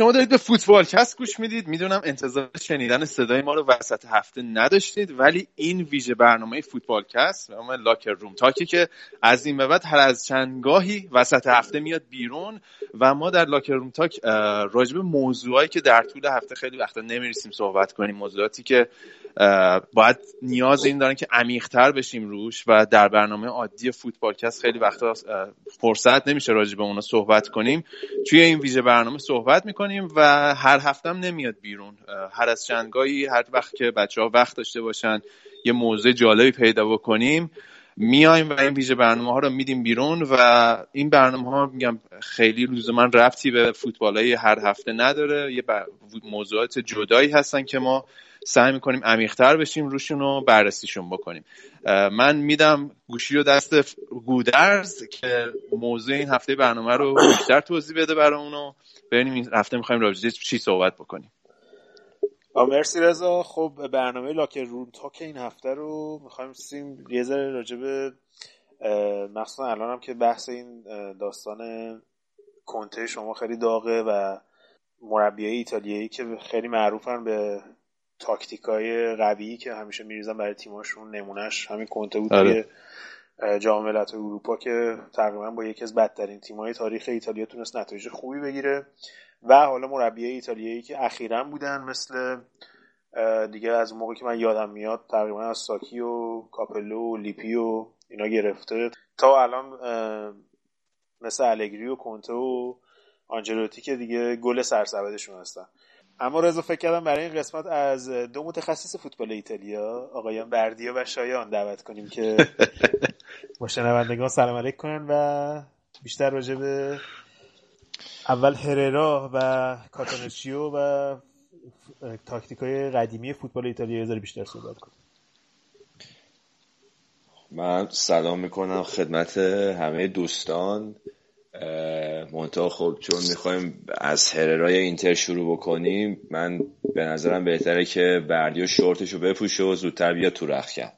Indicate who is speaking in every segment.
Speaker 1: شما دارید به فوتبال کست گوش می‌دید. می‌دونم انتظار شنیدن صدای ما رو وسط هفته نداشتید ولی این ویژه برنامه فوتبال کست به Locker Room Talk ی که از این به بعد هر از چندگاهی وسط هفته میاد بیرون و ما در Locker Room Talk راجب موضوعایی که در طول هفته خیلی وقتا نمی‌رسیم صحبت کنیم موضوعاتی که باید نیاز این دارن که عمیقتر بشیم روش و در برنامه عادی فوتبالکست خیلی وقتا فرصت نمیشه راجع به اونا صحبت کنیم. توی این ویژه برنامه صحبت می‌کنیم. و هر هفتم نمیاد بیرون. هر از چندگاهی هر وقت که بچه ها وقت داشته باشن یه موضوع جالبی پیدا بکنیم. میایم و این ویژه برنامه ها رو میدیم بیرون و این برنامه ها میگم خیلی روز من ربطی به فوتبال هر هفته نداره. یه موضوعات جدایی هستن که ما سعی می‌کنیم عمیقتر بشیم روشون رو بررسیشون بکنیم. من میدم گوشی و دست گودرز که موضوع این هفته برنامه رو بیشتر توضیح بده برای اونو. ببینیم این هفته می‌خوایم راجع چی صحبت بکنیم.
Speaker 2: مرسی رضا. خب برنامه لاکر روم تاک این هفته رو می‌خوایم سیم یه ذره راجع به مخصوصا الان هم که بحث این داستان کنته شما خیلی داغه و مربیای ایتالیایی که خیلی معروفن به تاکتیکای قوی که همیشه میریزن برای تیماشون نمونهش همین کنته بود آره. که جام ملت اروپا که تقریبا با یکی از بدترین تیم‌های تاریخ ایتالیا تونست نتایج خوبی بگیره. و حالا مربی ایتالیایی که اخیرا بودن مثل دیگه از موقعی که من یادم میاد تقریبا از ساکی و کاپلو و لیپی و اینا گرفته. تا الان مثل الگری و کنته و آنجلوتی که دیگه گل سرسبدشون هستن. اما رضا فکر کردم برای این قسمت از دو متخصص فوتبال ایتالیا آقایان بردیا و شایان دعوت کنیم که با شنوندگان سلام علیک کنن و بیشتر راجع به اول هررا و کاتانوچیو و تاکتیک های قدیمی فوتبال ایتالیا یه بیشتر صحبت کنیم.
Speaker 3: من سلام می‌کنم خدمت همه دوستان. منتها خب چون می‌خوایم از هررای اینتر شروع بکنیم من به نظرم بهتره که بردی و شورتشو بپوشه و زودتر بیا تو رخکم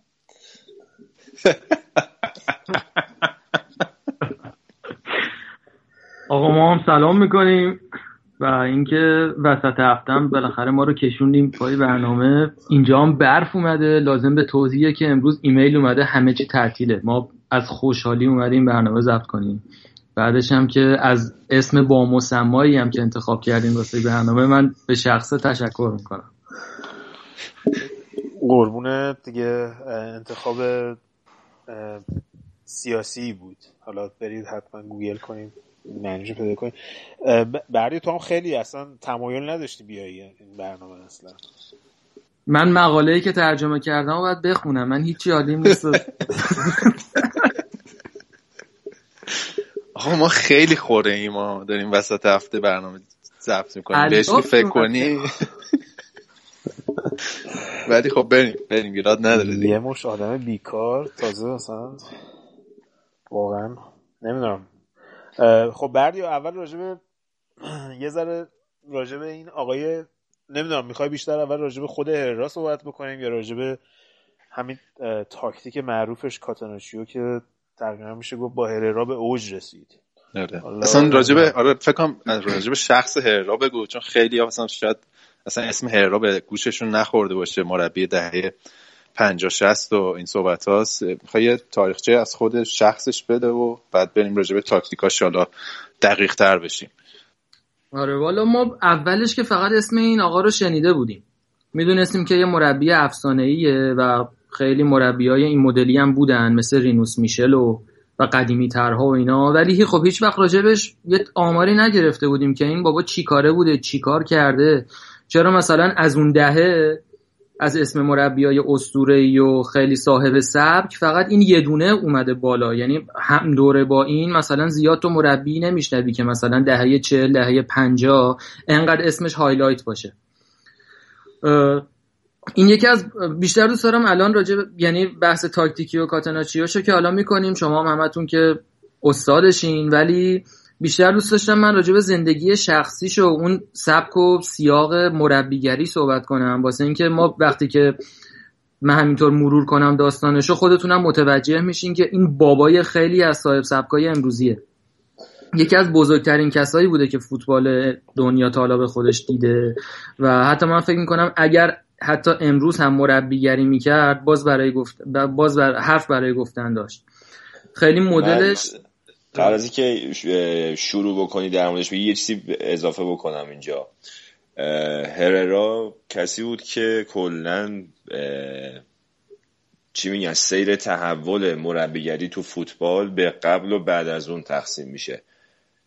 Speaker 4: آقا ما هم سلام می‌کنیم و اینکه وسط هفتم بالاخره ما رو کشوندیم پای برنامه. اینجا هم برف اومده لازم به توضیحه که امروز ایمیل اومده همه چی تعطیله. ما از خوشحالی اومدیم برنامه ضبط کنیم. بعدش هم که از اسم با مسمایی هم که انتخاب کردیم واسه برنامه من به شخص تشکر می‌کنم.
Speaker 2: قربون دیگه انتخاب سیاسی بود. حالا برید حتما گوگل کنید معنیشو پیدا کنید بردی تو هم خیلی اصلا تمایل نداشتی بیایی این برنامه اصلا.
Speaker 4: من مقاله‌ای که ترجمه کردم و باید بخونم. من هیچی عادیم نیست.
Speaker 1: آقا ما خیلی خوره ایم ما داریم وسط هفته برنامه ضبط می‌کنیم. بهش فکر کنی. ولی خب بریم بریم. ایراد نداره
Speaker 2: یه مش آدم بیکار تازه مثلا. واقعا نمی‌دونم. خب بردی اول راجبه یه ذره راجبه این آقای نمی‌دونم می‌خوای بیشتر اول راجبه خود هررا صحبت بکنیم یا راجبه همین تاکتیک معروفش کاتانوچیو که تقریبا میشه گفت با هررا به اوج رسید.
Speaker 1: آره. اصلا راجبه آره فکر کنم راجبه شخص هررا بگو چون خیلی ها مثلا شاید اصلا اسم هررا به گوششون نخورده باشه مربی دهه 50 60 و این صحبت هاست. می‌خوای تاریخچه از خود شخصش بده و بعد بریم راجبه تاکتیکاش حالا دقیق تر بشیم.
Speaker 4: آره والا ما اولش که فقط اسم این آقا رو شنیده بودیم. می‌دونستیم که یه مربی افسانه ایه و خیلی مربی های این مدلی هم بودن مثل رینوس میشل و و قدیمی ترها و اینا. ولی خب هیچ وقت راجبش یه آماری نگرفته بودیم که این بابا چی کاره بوده چی کار کرده. چرا مثلا از اون دهه از اسم مربی های ای و خیلی صاحب سبک فقط این یه دونه اومده بالا؟ یعنی هم دوره با این مثلا زیاد تو مربی نمیشنوی که مثلا دهه چهل دهه پنجا انقدر اسمش highlight باشه. این یکی از بیشتر دوست دارم الان راجع یعنی بحث تاکتیکی و کاتناچیوشو که حالا می‌کنیم. شما هم همتون که استادشین ولی بیشتر دوست داشتم من راجع به زندگی شخصیش و اون سبک و سیاق مربیگری صحبت کنم. واسه اینکه ما وقتی که من همینطور مرور کنم داستانشو خودتونم متوجه میشین که این بابای خیلی از صاحب سبکای امروزیه. یکی از بزرگترین کسایی بوده که فوتبال دنیا تا حالا به خودش دیده. و حتی من فکر می‌کنم اگر حتی امروز هم مربیگری می‌کرد باز برای گفت باز بر... حرف برای گفتن داشت. خیلی مدلش
Speaker 3: قبل از اینکه شروع بکنی در موردش یه چیزی اضافه بکنم اینجا. هررا کسی بود که کلا چی میگن سیر تحول مربیگری تو فوتبال به قبل و بعد از اون تقسیم میشه.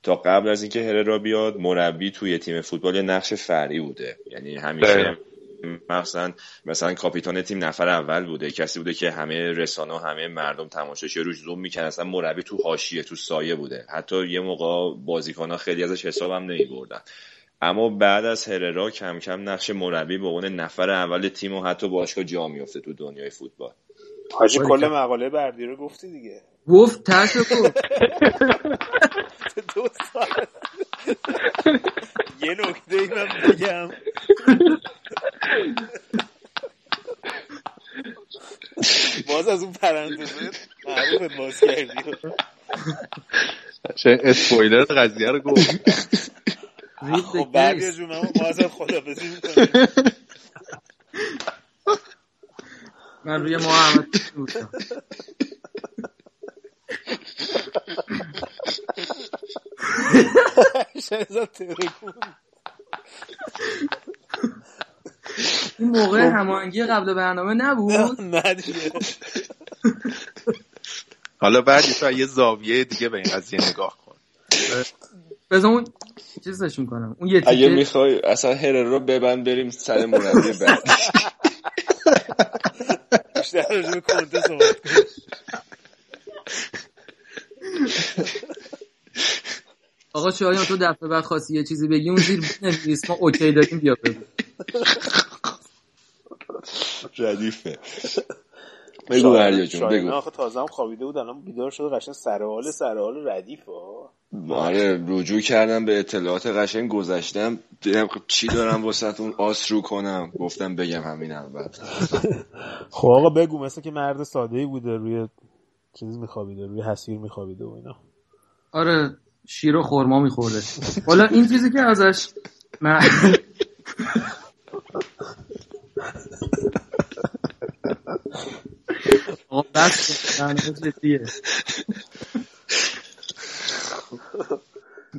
Speaker 3: تا قبل از اینکه هررا بیاد مربی توی تیم فوتبال یه نقش فرعی بوده. یعنی همیشه مثلا مثلا کاپیتان تیم نفر اول بوده کسی بوده که همه رسانه همه مردم تماشاش روش زوم می‌کنن اصلا مربی تو حاشیه تو سایه بوده. حتی یه موقع بازیکن ها خیلی ازش حسابم نمیبردن. اما بعد از هررا کم کم نقش مربی به عنوان نفر اول تیم و حتی باشگاه جا میفته تو دنیای فوتبال.
Speaker 2: حاجی کل مقاله بردی رو گفتی دیگه.
Speaker 4: گفت تاشو گفت.
Speaker 2: دو ساعت یه نکته ای من بگم. باز از اون پرانتزه معروفت باز کردی
Speaker 1: چه اسپویلر قضیه رو گفت.
Speaker 2: خب بعد جون ما باز خدافزی می‌کنیم
Speaker 4: من روی محمد این موقع. هماهنگی قبل برنامه نبود؟
Speaker 2: نه دیگه.
Speaker 1: حالا بعد یه زاویه دیگه به این قضیه نگاه کن.
Speaker 4: بذار اون چیزش می‌کنم. اون یه
Speaker 3: اگه
Speaker 4: تیکه
Speaker 3: می‌خوای اصلا هر رو ببند بریم سر مربی بعد.
Speaker 2: بیشتر به کنته صحبت کنیم.
Speaker 4: آقا شایان تو دفعه بعد خواستی یه چیزی بگی اون زیر بنویس ما اوکی داریم بیا بگو.
Speaker 3: ردیفه. بگو بردیا جون
Speaker 2: شایان
Speaker 3: بگو.
Speaker 2: آخه تازه هم خوابیده بود الان بیدار شده قشنگ سرحال سرحال ردیف
Speaker 3: آره رجوع کردم به اطلاعات قشنگ گذشتم. دیدم خب چی دارم واسه اون آس رو کنم؟ گفتم بگم همین اول
Speaker 2: خب آقا بگو مثل که مرد ساده ای بوده روی چیز میخوابیده روی حسیر میخوابیده و اینا.
Speaker 4: آره شیر و خورما میخورده. حالا این چیزی که ازش من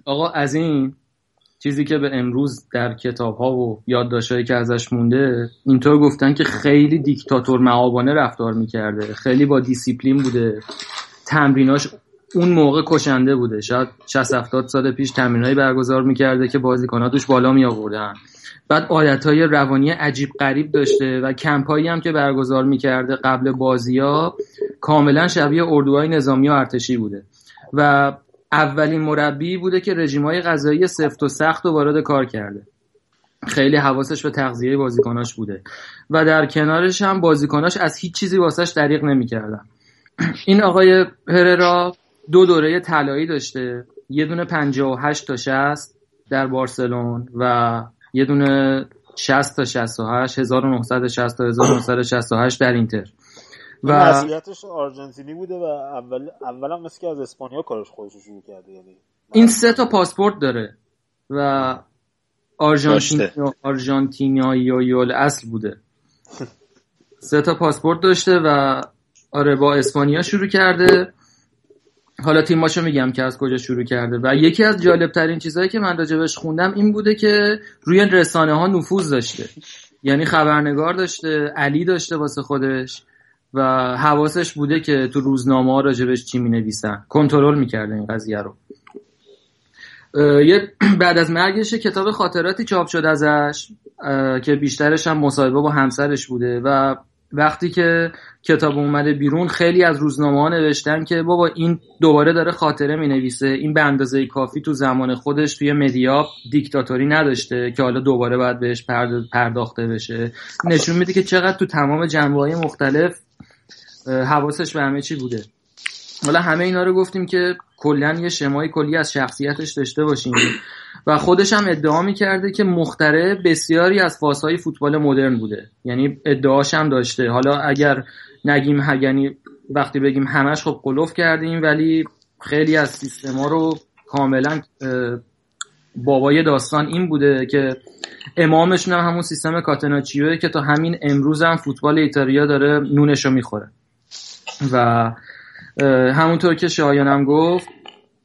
Speaker 4: آقا از این چیزی که به امروز در کتاب ها و یادداشتهایی که ازش مونده اینطور گفتن که خیلی دیکتاتور معابانه رفتار می‌کرده خیلی با دیسیپلین بوده. تمریناش اون موقع کشنده بوده. شاید 60 70 سال پیش تمرینایی برگزار می‌کرده که بازیکن‌ها توش بالا می آوردن بعد عادتهای روانی عجیب غریب داشته و کمپایی هم که برگزار می‌کرده قبل بازی ها کاملا شبیه اردوهای نظامی و ارتشی بوده. و اولین مربی بوده که رژیم‌های غذایی سفت و سخت و وارد کار کرده. خیلی حواسش به تغذیه بازیکناش بوده. و در کنارش هم بازیکناش از هیچ چیزی واسش دریغ نمی‌کردن. این آقای هررا دو دوره طلایی داشته. یه دونه 58 تا 60 در بارسلون و یه دونه 60 تا 68 1960 تا 1968 در اینتر.
Speaker 2: و اصلیتش آرژانتینی بوده و اول اولم مثل که از اسپانیا کارش خودش رو شروع کرده یعنی
Speaker 4: این سه تا پاسپورت داره و آرژانتینی آرژانتینیایی اصل بوده. سه تا پاسپورت داشته و آره با اسپانیا شروع کرده. حالا تیماشو میگم که از کجا شروع کرده. و یکی از جالب ترین چیزهایی که من راجبش خوندم این بوده که روی رسانه ها نفوذ داشته. یعنی خبرنگار داشته علی داشته واسه خودش. و حواسش بوده که تو روزنامه ها راجبش چی می نویسن کنترل می‌کرده این قضیه رو. یه بعد از مرگش کتاب خاطراتی چاپ شد ازش که بیشترش هم مصاحبه با همسرش بوده و وقتی که کتاب اومده بیرون خیلی از روزنامه ها نوشتن که بابا این دوباره داره خاطره می نویسه این به اندازه کافی تو زمان خودش توی مدیا دیکتاتوری نداشته که حالا دوباره باید بهش پرداخته بشه. نشون میده که چقدر تو تمام جنبه های مختلف حواسش به همه چی بوده. حالا همه اینا رو گفتیم که کلا یه شمای کلی از شخصیتش داشته باشیم. و خودش هم ادعا می‌کرده که مختره بسیاری از فازهای فوتبال مدرن بوده. یعنی ادعاش هم داشته. حالا اگر نگیم یعنی وقتی بگیم همش خب قلوف کردیم ولی خیلی از سیستما رو کاملا بابای داستان این بوده که امامشون هم همون سیستم کاتناچیوه که تا همین امروز هم فوتبال ایتالیا داره نونشو می‌خوره. و همونطور که شایانم گفت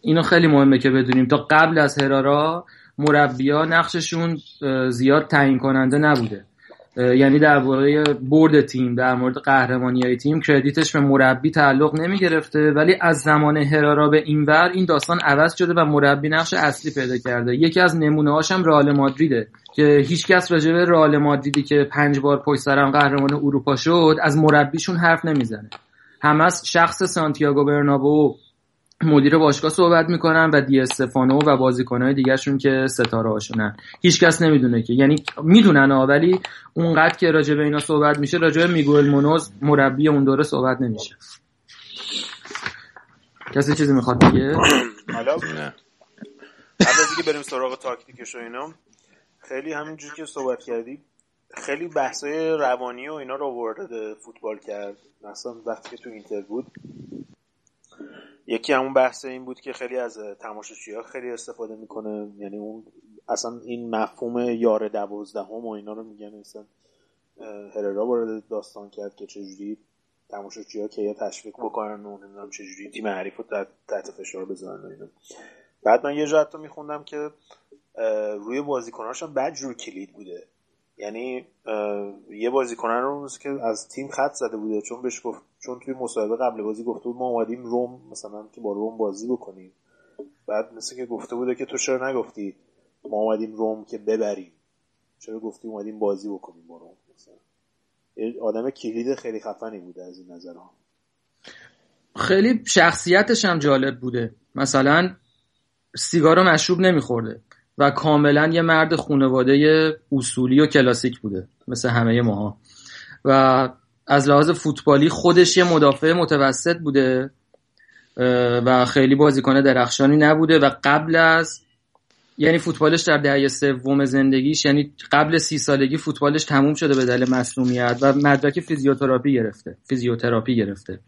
Speaker 4: اینو خیلی مهمه که بدونیم. تا قبل از هرارا مربیا نقششون زیاد تعیین کننده نبوده. یعنی درباره برد تیم در مورد قهرمانی های تیم کردیتش به مربی تعلق نمی گرفته ولی از زمان هرارا به اینور این داستان عوض شده و مربی نقش اصلی پیدا کرده. یکی از نمونه هاشم رئال مادریده. که هیچکس راجع به رئال مادریدی که پنج بار پشت سرم قهرمان اروپا شد از مربیشون حرف نمی‌زنه. هم از شخص سانتیاگو برنابو مدیر باشگاه صحبت می‌کنن و دی استفانو و بازیکنهای دیگرشون که ستاره هاشونن هیچکس نمی‌دونه که. یعنی می‌دونن ولی اونقدر که راجع به اینا صحبت میشه راجع به میگوئل مونوز مربی اون دوره صحبت نمیشه. کسی چیزی می‌خواد بگه؟
Speaker 2: حالا قبل از بریم سراغ تاکتیکش و اینا خیلی همینجور که صحبت کردی خیلی بحثای روانی و اینا رو وارد فوتبال کرد. مثلا وقتی که تو اینتر بود یکی همون بحث این بود که خیلی از تماشاچی ها خیلی استفاده می‌کنه. یعنی اون اصلا این مفهوم یار دوازدهم و اینا رو میگن. مثلا هررا وارد داستان کرد که چجوری تماشاچی ها که یا تشویق بکنن و نمی‌دونم چجوری تیم حریف رو تحت فشار بزنن اینا. بعد من یه جا حتی میخوندم که روی بازیکناش هم بد جور کلید بوده. یعنی یه بازیکن رو که از تیم خط زده بوده چون بهش گفت چون توی مصاحبه قبل بازی گفته بود ما اومدیم روم مثلا که با روم بازی بکنیم. بعد مثل که گفته بوده که تو چرا نگفتی ما اومدیم روم که ببریم؟ چرا گفتی اومدیم بازی بکنیم با روم؟ مثلا. آدم کلید خیلی خفنی بوده از این نظر ها.
Speaker 4: خیلی شخصیتش هم جالب بوده. مثلا سیگار و مشروب نمیخورده. و کاملا یه مرد خانواده اصولی و کلاسیک بوده مثل همه ماها. و از لحاظ فوتبالی خودش یه مدافع متوسط بوده و خیلی بازیکن درخشانی نبوده و قبل از یعنی فوتبالش در دهه سوم زندگیش یعنی قبل سی سالگی فوتبالش تموم شده به دلیل مصدومیت و مدرک فیزیوتراپی گرفته فیزیوتراپی گرفته.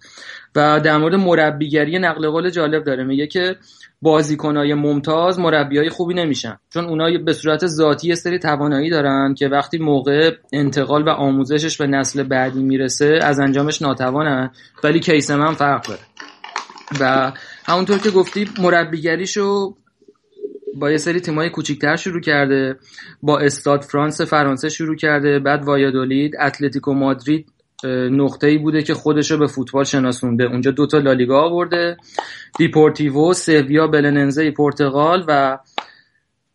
Speaker 4: و در مورد مربیگری نقل قول جالب داره میگه که بازیکنای ممتاز مربیای خوبی نمیشن چون اونا به صورت ذاتی یه سری توانایی دارن که وقتی موقع انتقال و آموزشش به نسل بعدی می‌رسه از انجامش ناتوانن ولی کیس من فرق داره. و همونطور که گفتی مربیگریشو با یه سری تیمای کوچیکتر شروع کرده با استاد فرانس فرانسه شروع کرده بعد وایادولید اتلتیکو مادرید نقطه ای بوده که خودش رو به فوتبال شناسونده. اونجا دوتا لالیگا آورده. دیپورتیوو سویا بلننزه پرتغال و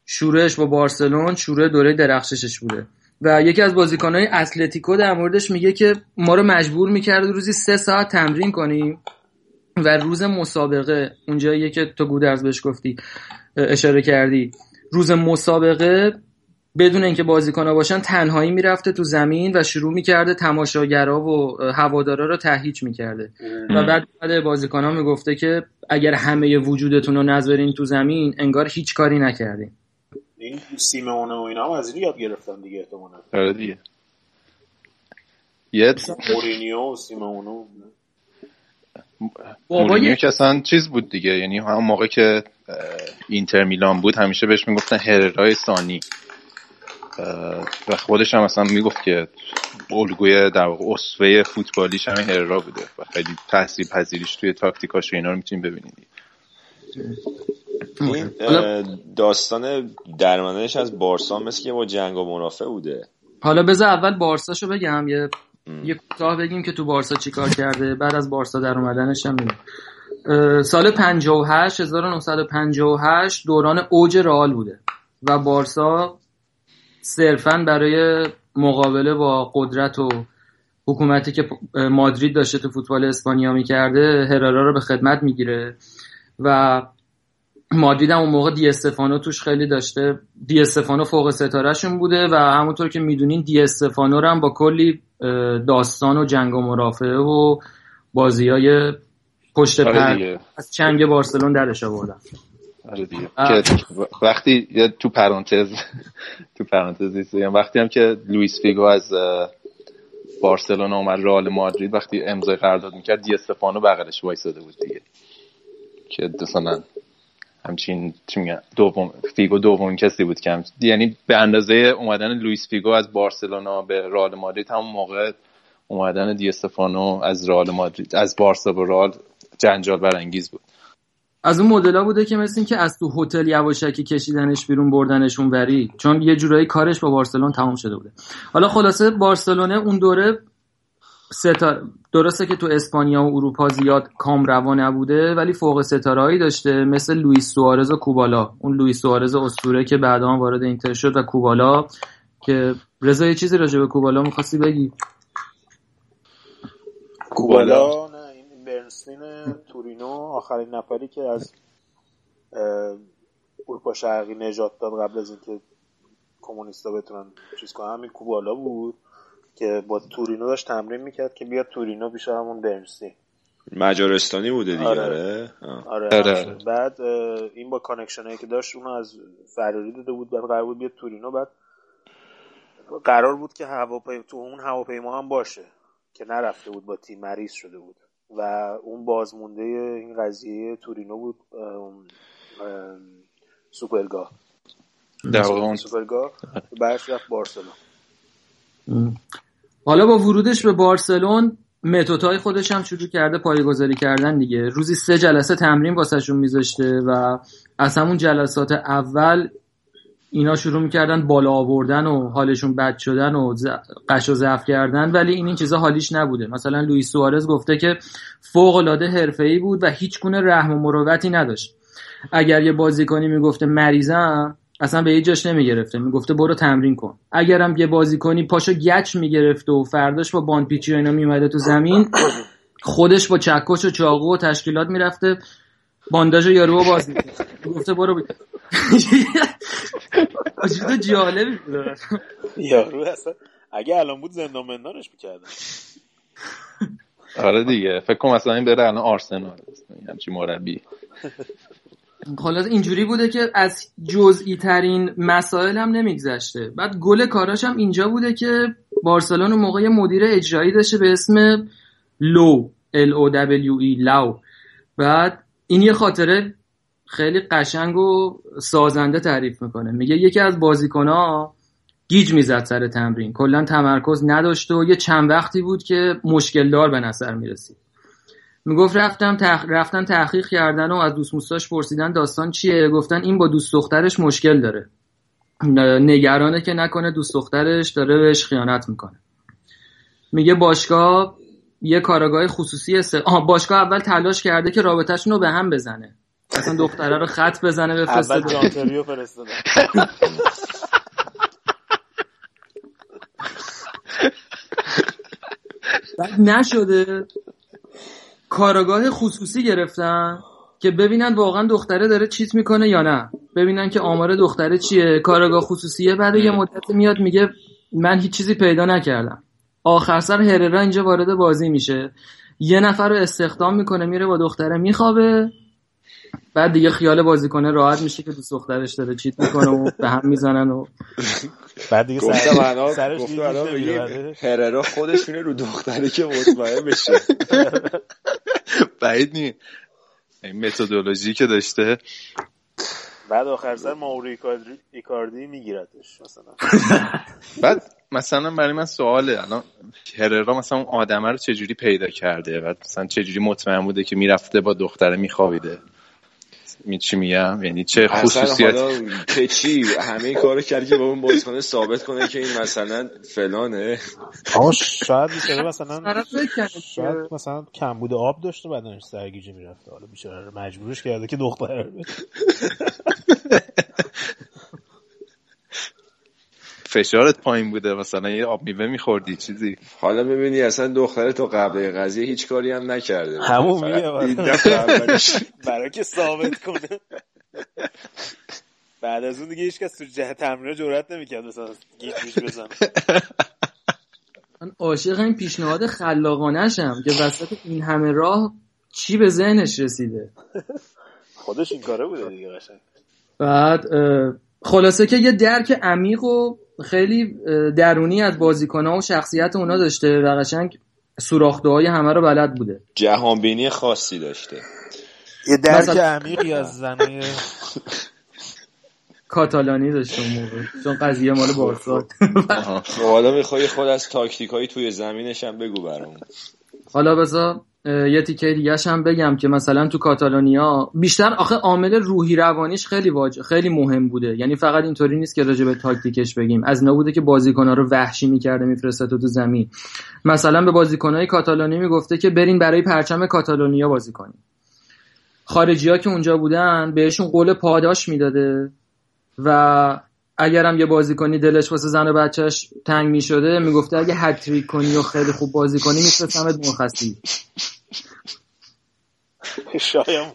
Speaker 4: شورش با بارسلون شروع دوره درخششش بوده. و یکی از بازیکنهای اتلتیکو در موردش میگه که ما رو مجبور می‌کرد روزی سه ساعت تمرین کنیم و روز مسابقه اونجاییه که تو گودرز بهش گفتی. اشاره کردی. روز مسابقه بدون اینکه بازیکنها باشن تنهایی می‌رفته تو زمین و شروع می‌کرده تماشاگرها و هوادارا رو تهیج می‌کرده. و بعد بعد بازیکنها می‌گفته که اگر همه وجودتون رو نذارین تو زمین انگار هیچ کاری نکردین.
Speaker 2: این سیمونه و اینا هم از این یاد گرفتن دیگه احتمالاً.
Speaker 1: آره دیگه. یه
Speaker 2: مورینیو سیمونه
Speaker 1: مورینیو که اصلا چیز بود دیگه. یعنی هم موقع که اینتر میلان بود همیشه بهش می‌گفتن هررای سانی. و خودش هم اصلا می‌گفت که الگوی در واقع اصفه فوتبالیش همین هررا بوده و خیلی تحصیل پذیریش توی تاکتیکاش و اینا رو می‌تونیم ببینید
Speaker 3: این داستان درمانش از بارسا مثل که با جنگ و منافع بوده.
Speaker 4: حالا بذار اول بارساشو بگم. یه یه کوتاه بگیم که تو بارسا چیکار کرده. بعد از بارسا در اومدنش هم سال 58 1958 دوران اوج رئال بوده. و بارسا صرفا برای مقابله با قدرت و حکومتی که مادرید داشته تو فوتبال اسپانیا می‌کرده هرارا رو به خدمت می‌گیره. و مادرید هم اون موقع دی استفانو توش خیلی داشته. دی استفانو فوق ستارهشون بوده و همونطور که می‌دونین دی استفانو رو هم با کلی داستان و جنگ و مرافعه و بازی های پشت پرده از چنگ بارسلون درش آوردن.
Speaker 1: آره وقتی تو پرانتز تو پرانتز وقتی هم که لوئیس فیگو از بارسلونا اومد رئال مادرید وقتی امضای قرارداد می‌کرد دی استفانو بغلش وایساده بود دیگه. که مثلا همچین چی میگن دوم فیگو دوم کسی بود که یعنی به اندازه اومدن لوئیس فیگو از بارسلونا به رئال مادرید همون موقع اومدن دی استفانو از رئال مادرید از بارسا به رئال جنجال برانگیز بود.
Speaker 4: از اون مدل بود که مثل که از تو هتل یواشکی کشیدنش بیرون بردنشون وری. چون یه جورایی کارش با بارسلون تمام شده بوده. حالا خلاصه بارسلونه اون دوره ستاره درسته که تو اسپانیا و اروپا زیاد کام روا نبوده ولی فوق ستارهایی داشته مثل لوئیس سوارز و کوبالا. اون لوئیس سوارز اسطوره که بعدا وارد اینتر شد و کوبالا که رضا یه چیزی راجع به کوبالا می‌خواستی بگی؟
Speaker 2: کوبالا؟ نه این برنستین تورینو آخرین نفری که از اروپا شرقی نجات داد قبل از اینکه کمونیستا بتونن چیز کنن همین کوبالا بود. که با تورینو داشت تمرین می‌کرد که بیاد تورینو پیش همون برنسی.
Speaker 3: مجارستانی بوده دیگه آره.
Speaker 2: آره, آره. آره. بعد این با connection هایی که داشت اونو از فراری داده بود بعد قرار بود بیاد تورینو بعد قرار بود که هواپیما تو اون هواپیما هم باشه که نرفته بود با تیم مریض شده بود. و اون بازمونده این قضیه تورینو بود سوپرگا
Speaker 1: در واقع
Speaker 2: سوپرگا بعدش رفت بارسلون
Speaker 4: حالا با ورودش به بارسلون متدای خودش هم شروع کرده پایه‌گذاری کردن دیگه. روزی سه جلسه تمرین واسهشون میذاشته و از همون جلسات اول اینا شروع می‌کردن بالا آوردن و حالشون بد شدن و قش و ضعف کردن ولی این این چیزا حالیش نبوده. مثلا لوئیس سوارز گفته که فوق العاده حرفه‌ای بود و هیچ گونه رحم و مروتی نداشت. اگر یه بازیکنی می‌گفته مریضم اصلا به یه جاش نمی‌گرفته. می‌گفته برو تمرین کن. اگرم یه بازیکنی پاشو گچ می‌گرفته و فرداش با باند پیچی و اینا میومده تو زمین خودش با چکش و چاقو و تشکیلات می‌رفته بانداژ یارو باز گفته برو بی... جالبی بود.
Speaker 2: یارو اصلا اگه الان بود زندان مندانش می‌کردن.
Speaker 1: آره دیگه. فکر کنم اصلا این بره الان آرسنال. همچی مربی.
Speaker 4: خلاص اینجوری بوده که از جزئی ترین مسائل هم نمیگذشته. بعد گل کاراش هم اینجا بوده که بارسلون موقع مدیر اجرایی داشته به اسم لو L O W E لو. بعد این یه خاطره خیلی قشنگ و سازنده تعریف می‌کنه. میگه یکی از بازیکنها گیج می‌زد سر تمرین. کلا تمرکز نداشت و یه چند وقتی بود که مشکل دار به نظر می‌رسید. می‌گفت رفتم تح... رفتن تحقیق کردن و از دوست موستاش پرسیدن داستان چیه؟ گفتن این با دوست دخترش مشکل داره. نگرانه که نکنه دوست دخترش داره بهش خیانت می‌کنه. میگه باشگاه یه کارگاه خصوصی است آه باشگاه اول تلاش کرده که رابطهشون رو به هم بزنه. اصلا دختره رو خط بزنه
Speaker 2: بفرسته اول فرستاده.
Speaker 4: نشده. کارگاه خصوصی گرفتن که ببینن واقعا دختره داره چیت می‌کنه یا نه. ببینن که آمار دختره چیه. کارگاه خصوصیه. بعد یه مدت میاد میگه من هیچ چیزی پیدا نکردم. آخر سر هررا اینجا وارد بازی میشه. یه نفر رو استخدام می‌کنه میره با دختره میخوابه. بعد دیگه خیال بازیکنه راحت میشه که دوست دخترش داره چیت می‌کنه و به هم می‌زنن و
Speaker 2: بعد دیگه
Speaker 3: سرش هررا خودش رو دختره که مطمئن بشه.
Speaker 1: بعید نی این متدولوژی که داشته.
Speaker 2: بعد آخر سر ماوری ایکاردی میگیرتش مثلا.
Speaker 1: بعد مثلا برای من سواله. الان هررا مثلا اون آدمه رو چجوری پیدا کرده؟ بعد مثلا چجوری مطمئن بوده که می‌رفته با دختره میخوابیده؟ می چی میگم؟ یعنی چه خصوصیت
Speaker 3: چه چی؟ همه کارو کردی که با اون بازیکن ثابت کنه که این مثلا فلانه.
Speaker 2: اما شاید بیچاره مثلا شاید مثلا کمبود آب داشته بدنش سرگیجه می‌رفته. حالا بیچاره مجبورش کرده که دختر
Speaker 1: فشارت پایین بوده مثلا یه آب میوه میخوردی چیزی.
Speaker 3: حالا ببینی اصلا دختر تو قبل قضیه هیچ کاری هم نکرده.
Speaker 2: همون میگه برای که ثابت کنه. بعد از اون دیگه هیچ کس تو جهت تمرین جرئت نمی‌کرد مثلا گیج بزنه.
Speaker 4: من عاشق این پیشنهاد خلاقانشم که وسط این همه راه چی به ذهنش رسیده.
Speaker 2: خودش این کاره بوده دیگه قشنگ.
Speaker 4: بعد خلاصه که یه درک عمیق و خیلی درونی از ها و شخصیت اونا داشته و قشنگ سوراخته های همه رو بلد بوده.
Speaker 3: جهانبینی خاصی داشته.
Speaker 2: یه درک عمیقی از زنای
Speaker 4: کاتالانی داشته اون موقع چون قضیه مال بارسا
Speaker 3: خب حالا می‌خوای خود از تاکتیک های توی زمینش هم بگو برامون.
Speaker 4: حالا بذار یه تیکه دیگه هم بگم که مثلا تو کاتالونیا بیشتر آخه عامل روحی روانیش خیلی واج... خیلی مهم بوده. یعنی فقط اینطوری نیست که راجع به تاکتیکش بگیم. از نبوده که بازیکن‌ها رو وحشی می‌کرده میفرسته تو, زمین. مثلا به بازیکن‌های کاتالونی می‌گفته که برین برای پرچم کاتالونیا بازی کنین خارجی ها که اونجا بودن بهشون قول پاداش می‌داده و اگرم یه بازیکنی دلش واسه زن و بچهش تنگ می شده می‌گفته اگه هتریک کنی و خیلی خوب بازی کنی میفرستمت مرخصی.
Speaker 2: شایم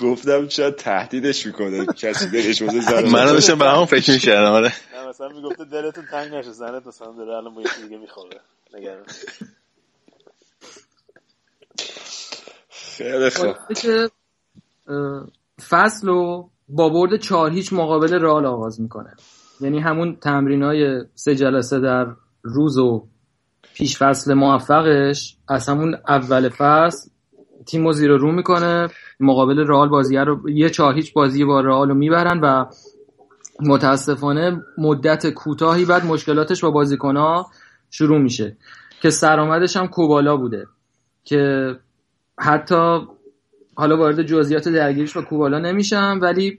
Speaker 3: گفتم شاید تهدیدش می‌کنه کسی دلش واسه زن
Speaker 1: منو داشتم به همون فکر می‌کردم آره.
Speaker 2: نه مثلا می‌گفته دلتون تنگ نشه زنت مثلا داره الان با یکی دیگه میخوابه نگران
Speaker 3: خیلی خوب.
Speaker 4: فصل رو با برد چهار هیچ مقابل رئال آغاز می‌کنه. یعنی همون تمرین های سه جلسه در روز و پیش فصل موفقش از همون اول فصل تیم رو زیر رو می‌کنه. مقابل رئال بازی رو یه چهار هیچ بازی با رئال رو می‌برن و متاسفانه مدت کوتاهی بعد مشکلاتش با بازیکنها شروع میشه. که سرآمدش هم کوبالا بوده. که حتی حالا وارد جزئیات درگیریش با کوبالا نمیشم ولی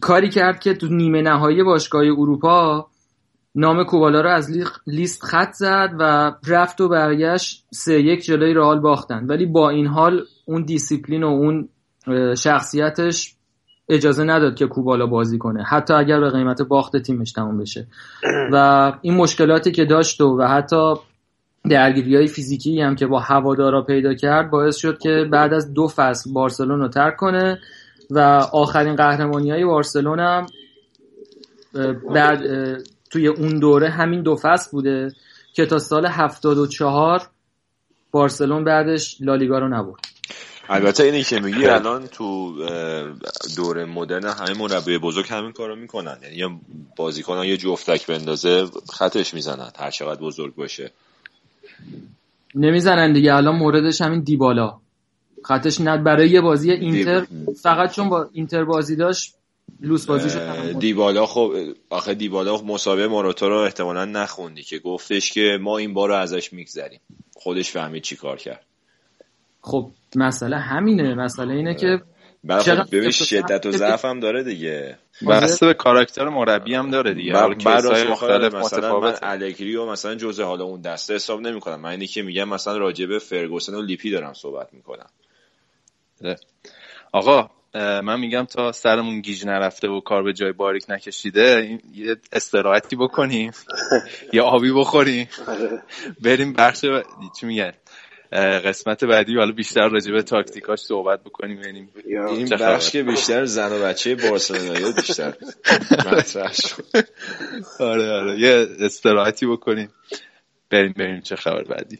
Speaker 4: کاری کرد که تو نیمه نهایی باشگاه اروپا نام کوبالا رو از لیست خط زد و رفت و برگشت سه یک جلوی رئال باختن. ولی با این حال اون دیسیپلین و اون شخصیتش اجازه نداد که کوبالا بازی کنه. حتی اگر به قیمت باخت تیمش تموم بشه. و این مشکلاتی که داشت و, و حتی درگیری های فیزیکی هم که با هوادارا پیدا کرد باعث شد که بعد از دو فصل بارسلون رو ترک کنه و آخرین قهرمانی های بارسلون هم بعد توی اون دوره همین دو فصل بوده که تا سال 74 بارسلون بعدش لالیگا رو نبرد.
Speaker 3: البته اینی که میگی الان تو دوره مدرن همه مربی بزرگ همین کارو می‌کنن. یعنی بازیکن یه جفتک بندازه خطش می‌زنن هر چقدر بزرگ باشه.
Speaker 4: نمی‌زنن دیگه. الان موردش همین دیبالا. خطش ند برای یه بازی اینتر. فقط چون با اینتر بازی داشت لوس بازی شد
Speaker 3: دیبالا خب آخه دیبالا مسابقه ماراتا رو احتمالا نخوندی که گفتش که ما این بار رو ازش میگذریم. خودش فهمید چی کار کرد.
Speaker 4: خب مسئله همینه. مسئله اینه که
Speaker 3: خب ببین شدت و ضعف هم داره دیگه.
Speaker 1: بسته به کاراکتر مربی هم داره دیگه.
Speaker 3: بعد مختلف مثلا من الگری و مثلا جزء حالا اون دسته حساب نمی‌کنم. من اینی که میگم مثلا راجع به فرگوسن و لیپی دارم صحبت می‌کنم.
Speaker 1: آقا من میگم تا سرمون گیج نرفته و کار به جای باریک نکشیده یه استراحتی بکنیم. یا آبی بخوریم. بریم بخش چی میگن؟ قسمت بعدی حالا بیشتر راجع به تاکتیکاش صحبت بکنیم ببینیم
Speaker 3: این بخش که بیشتر زن و بچه بارسلونایی بیشتر. مطرح
Speaker 1: آره آره. یه استراحتی بکنیم. بریم بریم چه خبر بعدی.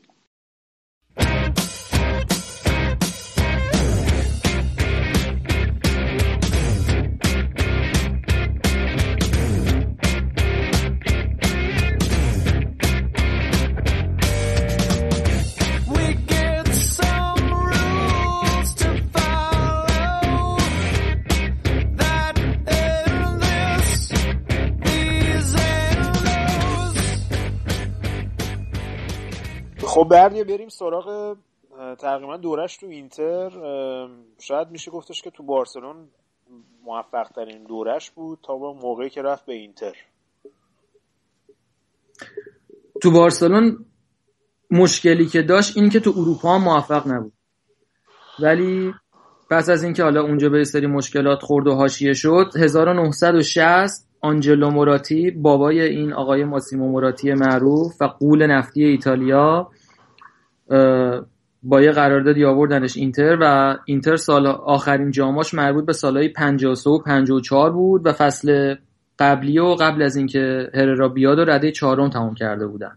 Speaker 2: خب بردیه بریم سراغ تقریبا دورش تو اینتر. شاید میشه گفتش که تو بارسلون موفق ترین دورش بود تا با موقعی که رفت به اینتر.
Speaker 4: تو بارسلون مشکلی که داشت این که تو اروپا موفق نبود. ولی پس از اینکه حالا اونجا به سری مشکلات خورد و حاشیه شد 1960 آنجلو موراتی بابای این آقای ماسیمو موراتی معروف و قول نفتی ایتالیا با یه قراردادی آوردنش اینتر و اینتر سال آخرین جاماش مربوط به سالهای 53 و 54 بود و فصل قبلی و قبل از اینکه هررا بیاد و رده چهارم تمام کرده بودن.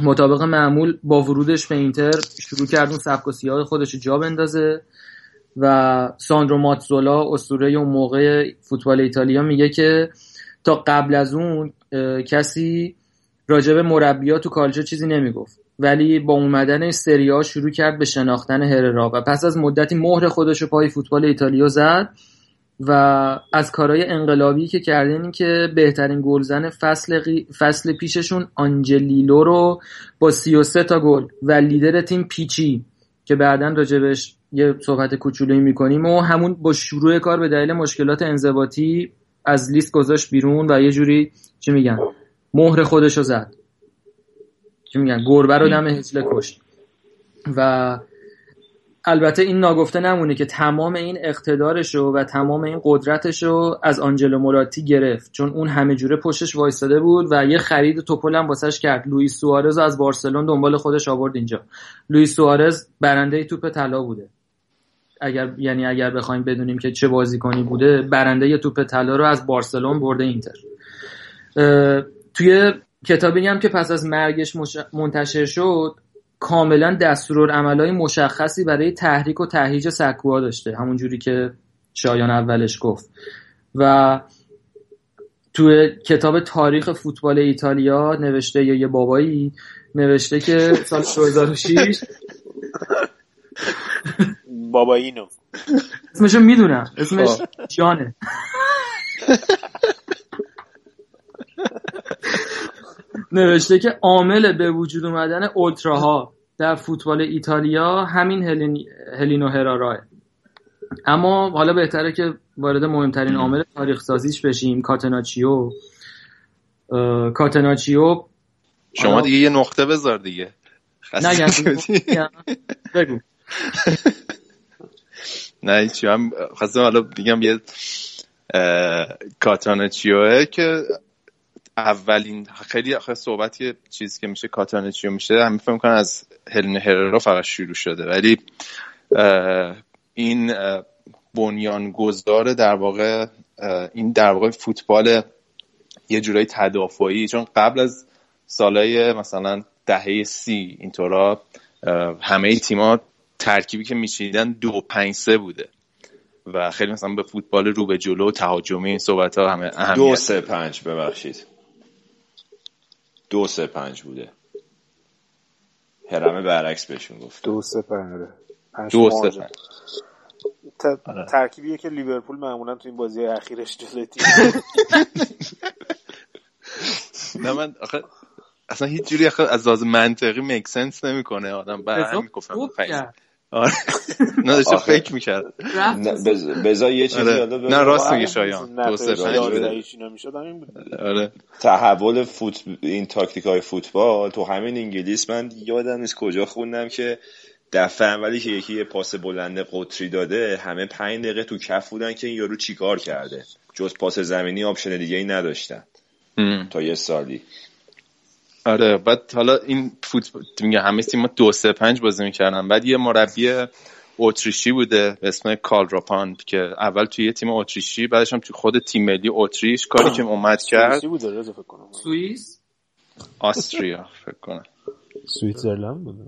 Speaker 4: مطابق معمول با ورودش به اینتر شروع کرد اون سبک و سیاه خودش جا بندازه و ساندرو ماتزولا اسطوره اون موقع فوتبال ایتالیا میگه که تا قبل از اون کسی راجب مربیات تو کالچو چیزی نمی‌گفت. ولی با اومدن سریا شروع کرد به شناختن هررا و پس از مدتی مهر خودش رو پای فوتبال ایتالیا زد و از کارهای انقلابی که کردن این که بهترین گلزن فصل, فصل پیششون آنجلیلو رو با 33 تا گل و لیدر تیم پیچی که بعدا راجبش یه صحبت کوچولویی می‌کنیم و همون با شروع کار به دلیل مشکلات انضباطی از لیست گذاشت بیرون و یه جوری چی میگن؟ مهر خودش رو زد. چی میگن گربه رو دم هتل کشت. و البته این ناگفته نمونه که تمام این اقتدارش و تمام این قدرتش رو از آنجلو موراتی گرفت. چون اون همه جوره پشتش وایستاده بود و یه خرید توپل هم واسش کرد. لوئیس سوارز از بارسلون دنبال خودش آورد اینجا. لوئیس سوارز برنده توپ طلا بوده. اگر یعنی اگر بخوایم بدونیم که چه بازیکنی بوده برنده توپ طلا رو از بارسلون برده اینتر. توی کتابی هم که پس از مرگش منتشر شد کاملا دستورالعملهای مشخصی برای تحریک و تهییج سکوها داشته همون جوری که شایان اولش گفت. و توی کتاب تاریخ فوتبال ایتالیا نوشته یا یه بابایی نوشته که سال 2006
Speaker 2: بابایینو
Speaker 4: اسمشو می‌دونم. اسمش. جانه. نوشته که عامل به وجود اومدن اولتراها در فوتبال ایتالیا همین هلین... هلینو هراراه. اما حالا بهتره که وارد مهمترین عامل تاریخ سازیش بشیم کاتناچیو. کاتناچیو
Speaker 1: شما دیگه یه نقطه بذار دیگه.
Speaker 4: نه یعنی بگو.
Speaker 1: نه هیچی. هم خواستم حالا بگم یه کاتانچیوه که اولین خیلی آخه صحبت یه چیزی که میشه کاتانچیو میشه هم فکر کنم از هلن هررا فقط شروع شده. ولی این بنیانگذار در واقع این در واقع فوتبال یه جورایی تدافعی. چون قبل از سالهای مثلا دهه سی اینطورا همه تیما ترکیبی که میچیدن دو پنج سه بوده. و خیلی مثلا به فوتبال رو به جلو تهاجمی این صحبت ها همه
Speaker 3: دو سه پنج ببخشید. دو سه پنج بوده. هرمه برعکس بهشون گفت.
Speaker 2: دو سه پنج آره.
Speaker 1: دو سه پنج.
Speaker 2: آره. ترکیبیه که لیورپول معمولا تو این بازی اخیرش جلوی تیم
Speaker 1: نه من آخه اصلا هیچ جوری از لحاظ منطقی میک سنس نمی‌کنه. آدم بعد همین گفتم آره. نه داشته فکر می‌کرد.
Speaker 3: بذار یه چیزی
Speaker 1: آره. نه راست میگه شایان. دو سه
Speaker 3: آره. تحول فوت این تاکتیک های فوتبال تو همین انگلیس من یادم نیست کجا خوندم که دفعه اولی که یکی یه پاس بلند قطری داده همه پنج دقیقه تو کف بودن که این یارو چیکار کرده. جز پاس زمینی option دیگه ای نداشتن تا یه سالی.
Speaker 1: آره بعد حالا این فوتبال میگه همه تیم دو سه پنج بازی می‌کردن. بعد یه مربی اتریشی بوده به اسم کارل راپان که اول توی یه تیم اتریشی بعدش هم توی خود تیم ملی اتریش کاری که اومد کرد.
Speaker 4: سوئیس؟
Speaker 2: Austria
Speaker 1: فکر کنم.
Speaker 2: Switzerland بوده؟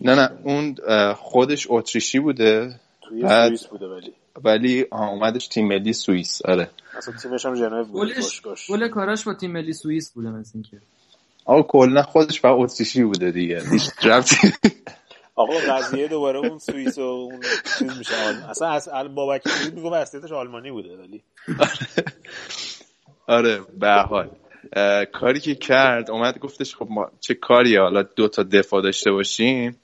Speaker 1: نه نه اون خودش اتریشی بوده.
Speaker 2: توی سوئیس بوده ولی.
Speaker 1: ولی اومدش تیم ملی سوئیس. آره.
Speaker 2: اصلا تیمش هم ژنو بود
Speaker 4: گل کاراش با تیم ملی سوئیس بوده مثل اینکه.
Speaker 1: آقا کلا خودش با اتریشی بوده دیگه. هیچ ربطی
Speaker 2: آقا قضیه دوباره اون سوئیس و اون چیز میشه. اصلا از بابک میگم اصلیتش آلمانی بوده ولی.
Speaker 1: آره. به حال. کاری که کرد اومد گفتش خب ما چه کاریه؟ حالا دو تا دفاع داشته باشیم.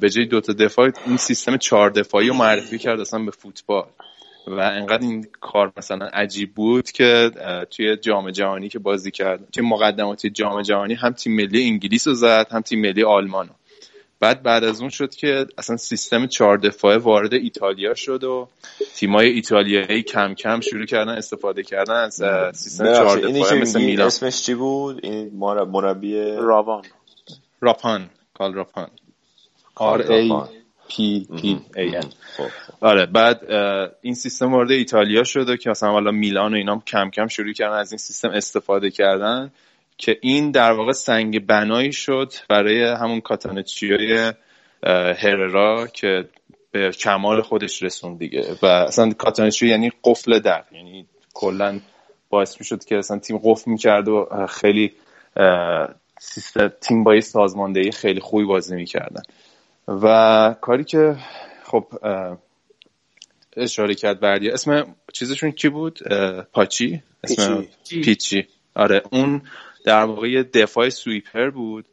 Speaker 1: به جای دو تا دفاع این سیستم چهار دفاعی رو معرفی کرد اصلا به فوتبال. و انقدر این کار مثلا عجیب بود که توی جام جهانی که بازی کرد توی مقدماتی جام جهانی هم تیم ملی انگلیس رو زد هم تیم ملی آلمان. بعد بعد از اون شد که اصلا سیستم چهار دفاعه وارد ایتالیا شد و تیمای ایتالیایی کم کم شروع کردن استفاده کردن از سیستم چهار دفاعه مثل میلان.
Speaker 3: اسمش چی بود؟ این مربی
Speaker 2: راوان.
Speaker 1: راپان. کال راپان. R A P P A N آره بعد این سیستم وارد ایتالیا شده که مثلا حالا میلان و اینا کم کم شروع کردن از این سیستم استفاده کردن. که این در واقع سنگ بنایی شد برای همون کاتانچیوی هررا که به کمال خودش رسون دیگه. و اصلا کاتانچیو یعنی قفل در یعنی کلا باعث می شد که اصلا تیم قفل می‌کرد و خیلی سیستم تیم با سازماندهی خیلی خوبی بازی می‌کردن. و کاری که خب اشاره کرد بردی اسم چیزشون کی بود؟ پاچی؟ اسم پیچی. پیچی. آره اون در واقع دفاع سویپر بود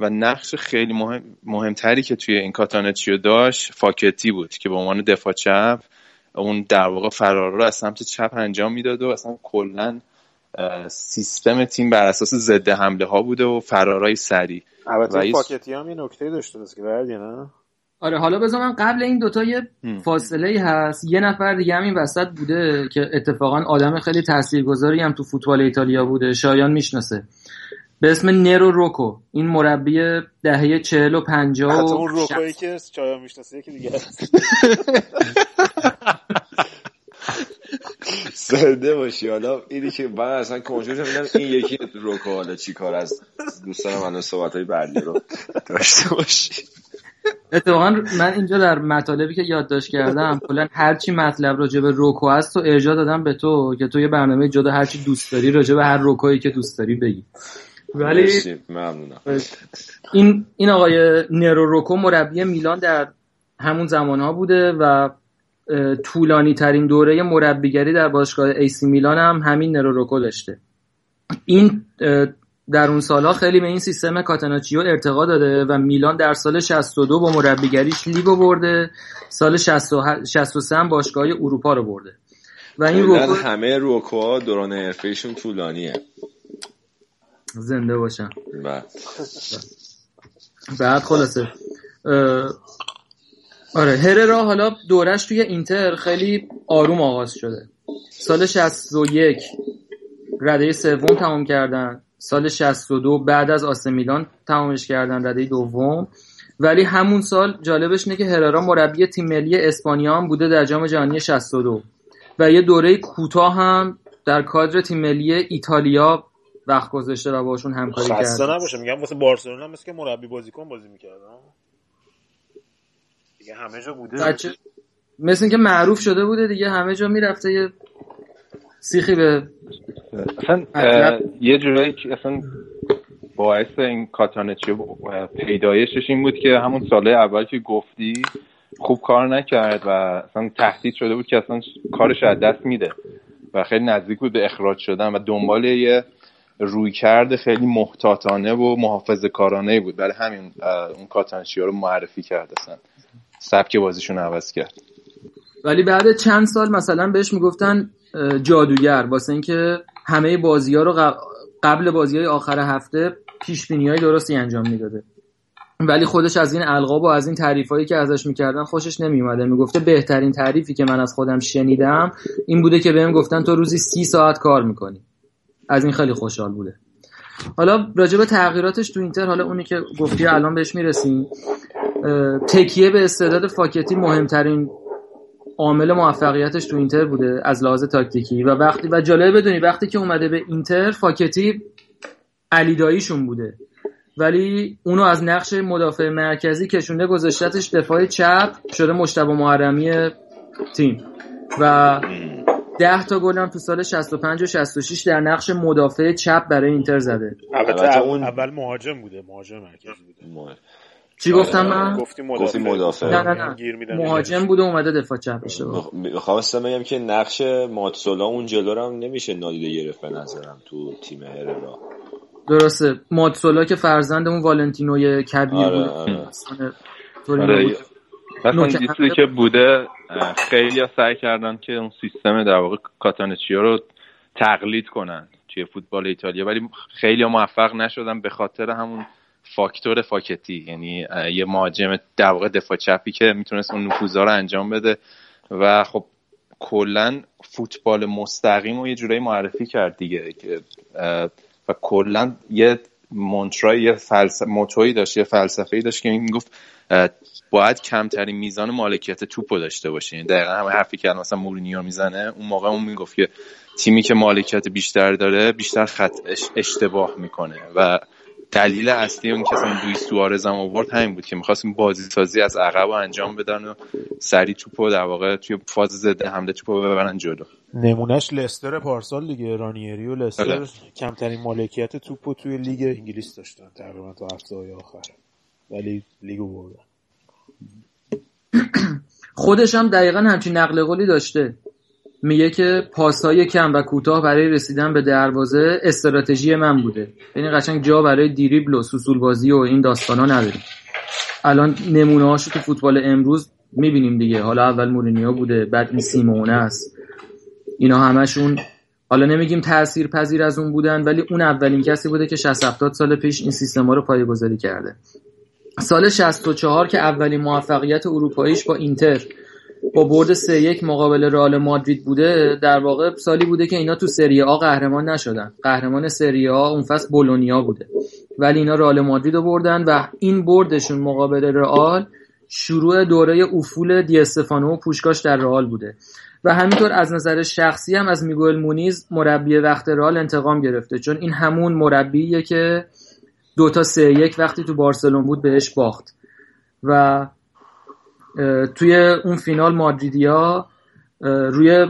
Speaker 1: و نقش خیلی مهم مهمتری که توی این کاتانچیو داشت فاکتی بود که به عنوان دفاع چپ اون در واقع فرار رو از سمت چپ انجام می‌داد و اصلا کلا سیستم تیم بر اساس ضد حمله ها بوده و فرارای سریع.
Speaker 2: البته فاکتی هم این نکته داشته که بردی نه؟
Speaker 4: آره حالا من قبل این دوتا یه فاصله ای هست. یه نفر دیگه هم این وسط بوده که اتفاقا آدم خیلی تاثیرگذاری هم تو فوتبال ایتالیا بوده. شایان می‌شناسه. به اسم نرو روکو. این مربی دهه چهل و پنجاه
Speaker 2: و اون روکوی که شایان می‌شناسه یکی دیگه هست.
Speaker 3: سرده باشی. حالا اینی که من اصلا کنجور میدم این یکی روکو حالا چی کار از دوستان من صحبت های بردی رو داشته باشی.
Speaker 4: اتفاقا من اینجا در مطالبی که یادداشت کردم کلا هر چی مطلب راجع به روکو هست تو ارجاع دادم به تو که تو یه برنامه جدا هر چی دوست داری راجع به هر روکویی که دوست داری بگی. ولی این این آقای نرو روکو مربی میلان در همون زمان ها بوده و طولانی ترین دوره مربیگری در باشگاه ایسی میلان هم همین نرو روکو داشته. این در اون سالها خیلی به این سیستم کاتاناچیو ارتقا داده و میلان در سال 62 با مربیگریش لیگو برده. سال 63 هم باشگاه اروپا رو برده.
Speaker 3: و این روکو همه روکوها دوران حرفه‌ایشون طولانیه.
Speaker 4: زنده باشن
Speaker 3: بعد
Speaker 4: بعد خلاصه. آره هررا حالا دورش توی اینتر خیلی آروم آغاز شده. سال 61 رده سوم تمام کردن. سال 62 بعد از آسه میلان تمامش کردن رده دوم. ولی همون سال جالبش اینه که هررا مربی تیم ملی اسپانیا هم بوده در جام جهانی 62 و یه دوره کوتاه هم در کادر تیم ملی ایتالیا وقت گذاشته و باشون همکاری کرده
Speaker 2: خسته نباشه. میگم واسه بارسلونا مثل که مربی بازیکن بازی می‌کرد دیگه همه جا بوده. بچه...
Speaker 4: مثل اینکه معروف شده بوده دیگه همه جا می‌رفته یه سیخی به
Speaker 1: اصلا یه جورایی که اصلا باعث این کاتانچی پیدایشش این بود که همون ساله اول که گفتی خوب کار نکرد و اصلا تهدید شده بود که اصلا کارش از دست میده و خیلی نزدیک بود به اخراج شدن و دنبال یه روی کرده خیلی محتاطانه و محافظ کارانه بود. برای همین اون کاتانشیا رو معرفی کرد اصلا. سبک بازیشون عوض کرد.
Speaker 4: ولی بعد چند سال مثلا بهش می‌گفتن جادوگر واسه اینکه همه بازی ها رو قبل بازی های آخر هفته پیش بینی های درستی انجام می‌داده. ولی خودش از این القاب و از این تعریفایی که ازش می‌کردن خوشش نمیومده می‌گفته بهترین تعریفی که من از خودم شنیدم این بوده که بهم گفتن تو روزی سی ساعت کار می‌کنی. از این خیلی خوشحال بوده. حالا راجع به تغییراتش تو اینتر حالا اونی که گفتی الان بهش می‌رسیم تکیه به استعداد فاکتی مهمترین عامل موفقیتش تو اینتر بوده از لحاظ تاکتیکی. و وقتی و جالب بدونی وقتی که اومده به اینتر فاکتی علیداییشون بوده. ولی اونو از نقش مدافع مرکزی کشونده گذاشتتش دفاع چپ شده مشتبه محرمی تیم. و ده تا گل هم تو سال 65 و 66 در نقش مدافع چپ برای اینتر زده.
Speaker 2: البته اون اول مهاجم بوده مهاجم مرکزی بوده.
Speaker 4: چی گفتم من؟
Speaker 3: گفتی مدافع.
Speaker 4: نه نه نه. مهاجم بوده اومده دفاع چپ بشه
Speaker 3: خواستم بگم که نقش ماتسولا اون جلو هم نمیشه نادیده گرفت به نظرم تو تیم هررا.
Speaker 4: درسته. ماتسولا که فرزند اون والنتینوی کبیر
Speaker 3: آره،
Speaker 4: بود. آره.
Speaker 1: آره. که بوده خیلی سعی کردن که اون سیستم در واقع کاتانچیا رو تقلید کنن توی فوتبال ایتالیا ولی خیلی موفق نشدن به خاطر همون فاکتور فاکتی. یعنی یه مهاجم در واقع دفاع چپی که می‌تونست اون نفوذا رو انجام بده. و خب کلا فوتبال مستقیم رو یه جورایی معرفی کرد دیگه و کلا یه مونترای یه فلسفه موتوی داشت یه فلسفه داشت که می‌گفت باید کمترین میزان مالکیت توپو داشته باشه. یعنی دقیقا همه حرفی که مثلا مورینیو می‌زنه اون موقع اون می‌گفت که تیمی که مالکیت بیشتر داره بیشتر خط اشتباه می‌کنه. و دلیل اصلی اون که اصلا دوی سوارز هم آورد همین بود که می‌خواستیم بازی سازی از عقب و انجام بدن و سری توپو در واقع توی فاز ضد حمله توپو ببرن جلو.
Speaker 2: نمونهش لستر پارسال دیگه رانیری و لستر بله. کمترین مالکیت توپو توی لیگ انگلیس داشتن تقریبا تا هفته های آخر. ولی لیگو بردن.
Speaker 4: خودش هم دقیقا همچین نقل قولی داشته. میگه که پاسهای کم و کوتاه برای رسیدن به دروازه استراتژی من بوده. یعنی قشنگ جا برای دیریبل و سوسول بازی و این داستانا نداریم. الان نمونه تو فوتبال امروز می‌بینیم دیگه. حالا اول مورینیو بوده بعد این سیمونه است. اینا همشون حالا نمیگیم تأثیر پذیر از اون بودن ولی اون اولین کسی بوده که 60 70 سال پیش این سیستم ها رو پایه‌گذاری کرده. سال 64 که اولین موفقیت اروپاییش با اینتر با برد 3 1 مقابل رئال مادرید بوده در واقع سالی بوده که اینا تو سری آ قهرمان نشدن. قهرمان سری آ اون فصل بولونیا بوده. ولی اینا رئال مادرید رو بردن و این بردشون مقابل رئال شروع دوره افول دی استفانو و پوشکاش در رئال بوده. و همینطور از نظر شخصی هم از میگوئل مونیز مربی وقت رئال انتقام گرفته. چون این همون مربیه که دو تا سه یک وقتی تو بارسلون بود بهش باخت. و توی اون فینال مادریدیا روی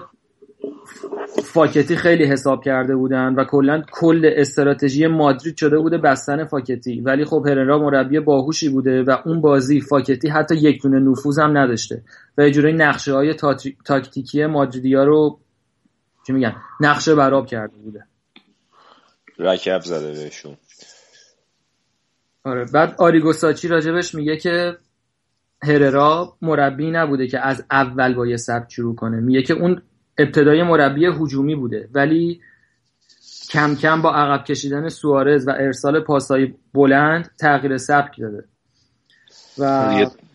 Speaker 4: فاکتی خیلی حساب کرده بودن و کلا کل استراتژی مادرید شده بوده بستن فاکتی. ولی خب هررا مربی باهوشی بوده و اون بازی فاکتی حتی یک دونه نفوذ هم نداشته. و یه جورایی نقشه های تاکتیکی مادریدیا رو چی میگن؟ نقشه براب کرده بوده.
Speaker 3: رکب زده بهشون.
Speaker 4: آره بعد آریگوساچی راجبش میگه که هررا مربی نبوده که از اول با یه سبک شروع کنه. میگه که اون ابتدای مربی هجومی بوده. ولی کم کم با عقب کشیدن سوارز و ارسال پاسای بلند تغییر سبک داده.
Speaker 1: و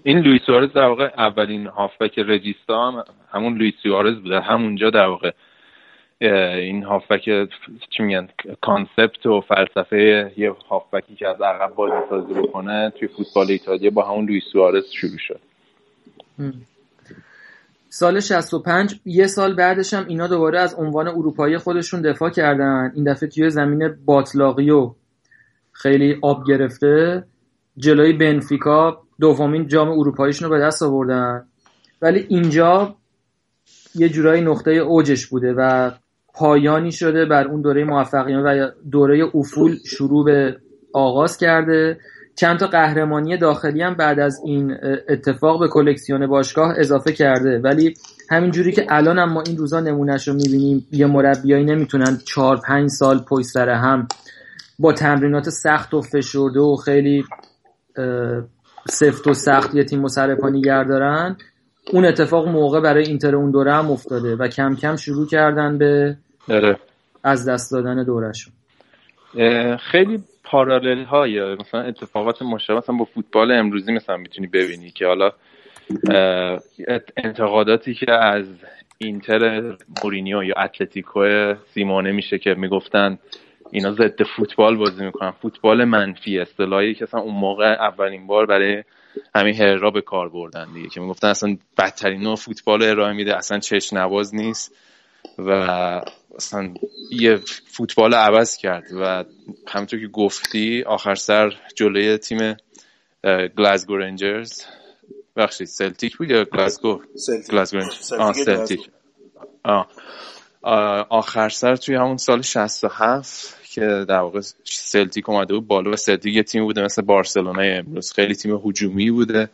Speaker 1: این لوئیس سوارز در واقع اولین هافبک regista هم همون لوئیس سوارز بوده. همونجا در واقع این هافبک چی میگن concept و فلسفه یه هافبکی که از عقب بازی سازی بکنه توی فوتبال ایتالیا با همون لوئیس سوارز شروع شد.
Speaker 4: سال 65 یه سال بعدش هم اینا دوباره از عنوان اروپایی خودشون دفاع کردن. این دفعه توی زمین باتلاقیو خیلی آب گرفته جلوی بنفیکا دومین جام اروپاییشون رو به دست آوردن. ولی اینجا یه جورایی نقطه اوجش بوده و پایانی شده بر اون دوره موفقیت و دوره افول شروع به آغاز کرده. چند تا قهرمانی داخلی هم بعد از این اتفاق به کلکسیون باشگاه اضافه کرده. ولی همینجوری که الان هم ما این روزا نمونهش رو می‌بینیم یه مربیایی نمی‌تونن چهار پنج سال پشت سر هم با تمرینات سخت و فشرده و خیلی سفت و سخت یه تیم و سرپا دارن اون اتفاق موقع برای اینتر اون دوره هم افتاده و کم کم شروع کردن به
Speaker 1: داره.
Speaker 4: از دست دادن دورشون
Speaker 1: خیلی پارالل های مثلا اتفاقات مشابه مثلا با فوتبال امروزی مثلا می‌تونی ببینی که حالا انتقاداتی که از اینتر مورینیو یا اتلتیکو سیمونه میشه که می‌گفتن اینا ضد فوتبال بازی می‌کنن. فوتبال منفی اصطلاحی که اصلا اون موقع اولین بار برای همین هررا به کار بردن دیگه. که می‌گفتن اصلا بدترین نوع فوتبال ارائه میده اصلا چش نواز نیست و اصلا یه فوتبال عوض کرد و همونطور که گفتی آخر سر جلوی تیم گلاسگو رنجرز بخشید سلتیک بود یا گلاسگو گلاسگو سلتیک آخر سر توی همون سال 67 که در واقع سلتیک اومده بود بالا و سلتیک یه تیم بوده مثل بارسلونا امروز. خیلی تیم هجومی بوده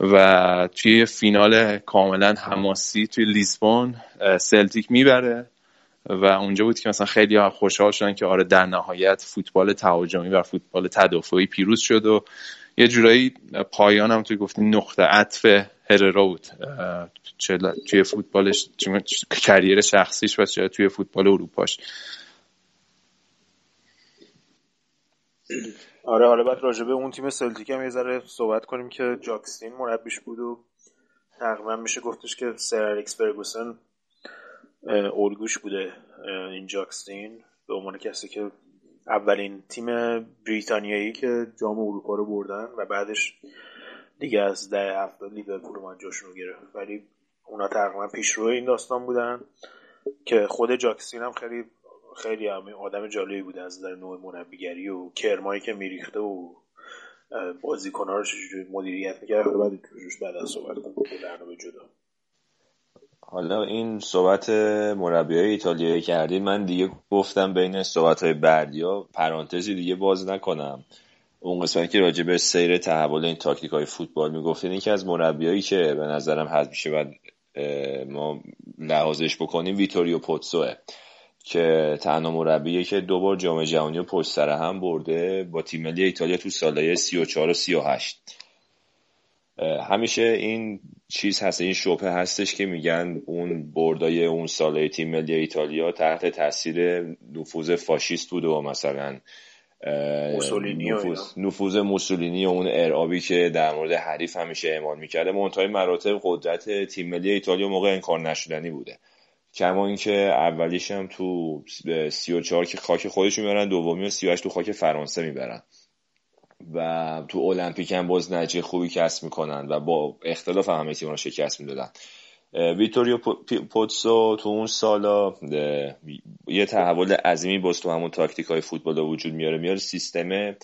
Speaker 1: و توی فینال کاملا حماسی توی لیسبون سلتیک می‌بره. و اونجا بود که مثلا خیلی خوشحال شدن که آره در نهایت فوتبال تهاجمی و فوتبال تدافعی پیروز شد و یه جورایی پایان هم توی گفتی نقطه عطف هررا بود. توی فوتبالش کریر شخصیش و توی فوتبال اروپاش.
Speaker 2: آره حالا بعد راجبه اون تیم سلتیک هم یه ذره صحبت کنیم که جاکستین مربیش بود و تقریبا میشه گفتش که سر الکس فرگوسن الگوش بوده این جاکستین به عنوان کسی که اولین تیم بریتانیایی که جام اروپا رو بردن و بعدش دیگه از ده هفته لیورپول اومد جاشون رو گرفت. ولی اونا تقریبا پیشرو این داستان بودن که خود جاکستین هم خیلی خیلی آدم جالبی بوده از نظر نوع مربیگری و کرمایی که میریخته و بازیکن‌ها رو چجوری مدیریت می‌کرد بعد بعد از صحبت کنم برنامه جدا.
Speaker 3: حالا این صحبت مربی های ایتالیایی کردید من دیگه گفتم بین صحبت های بردیا پرانتزی دیگه باز نکنم. اون قسمتی که راجع به سیر تحول این تاکتیک های فوتبال می‌گفتین یکی از مربیایی که به نظرم حد میشه بعد ما لحاظش بکنیم ویتوریو پوتسوه که تنها مربیه که دو بار جام جهانی و پشت سر هم برده با تیم ملی ایتالیا تو سالهای 34 و 38 همیشه این چیز هست این شبه هستش که میگن اون بردای اون سالهای تیم ملی ایتالیا تحت تاثیر نفوذ فاشیست بوده و مثلا نفوذ, نفوذ موسولینی و اون ارعابی که در مورد حریف همیشه اعمال می‌کرده منتهای مراتب قدرت تیم ملی ایتالیا موقع انکار نشدنی بوده. کما اینکه اولیش هم تو 34 که خاک خودشون می‌برن دومی و 38 تو خاک فرانسه می‌برن. و تو المپیک هم باز نتیجه خوبی کسب می‌کنن و با اختلاف همه تیم رو شکست می‌دادن. ویتوریو پوتسو تو اون سالا یه تحول عظیمی باز تو همون تاکتیک های فوتبال وجود میاره. میاره سیستم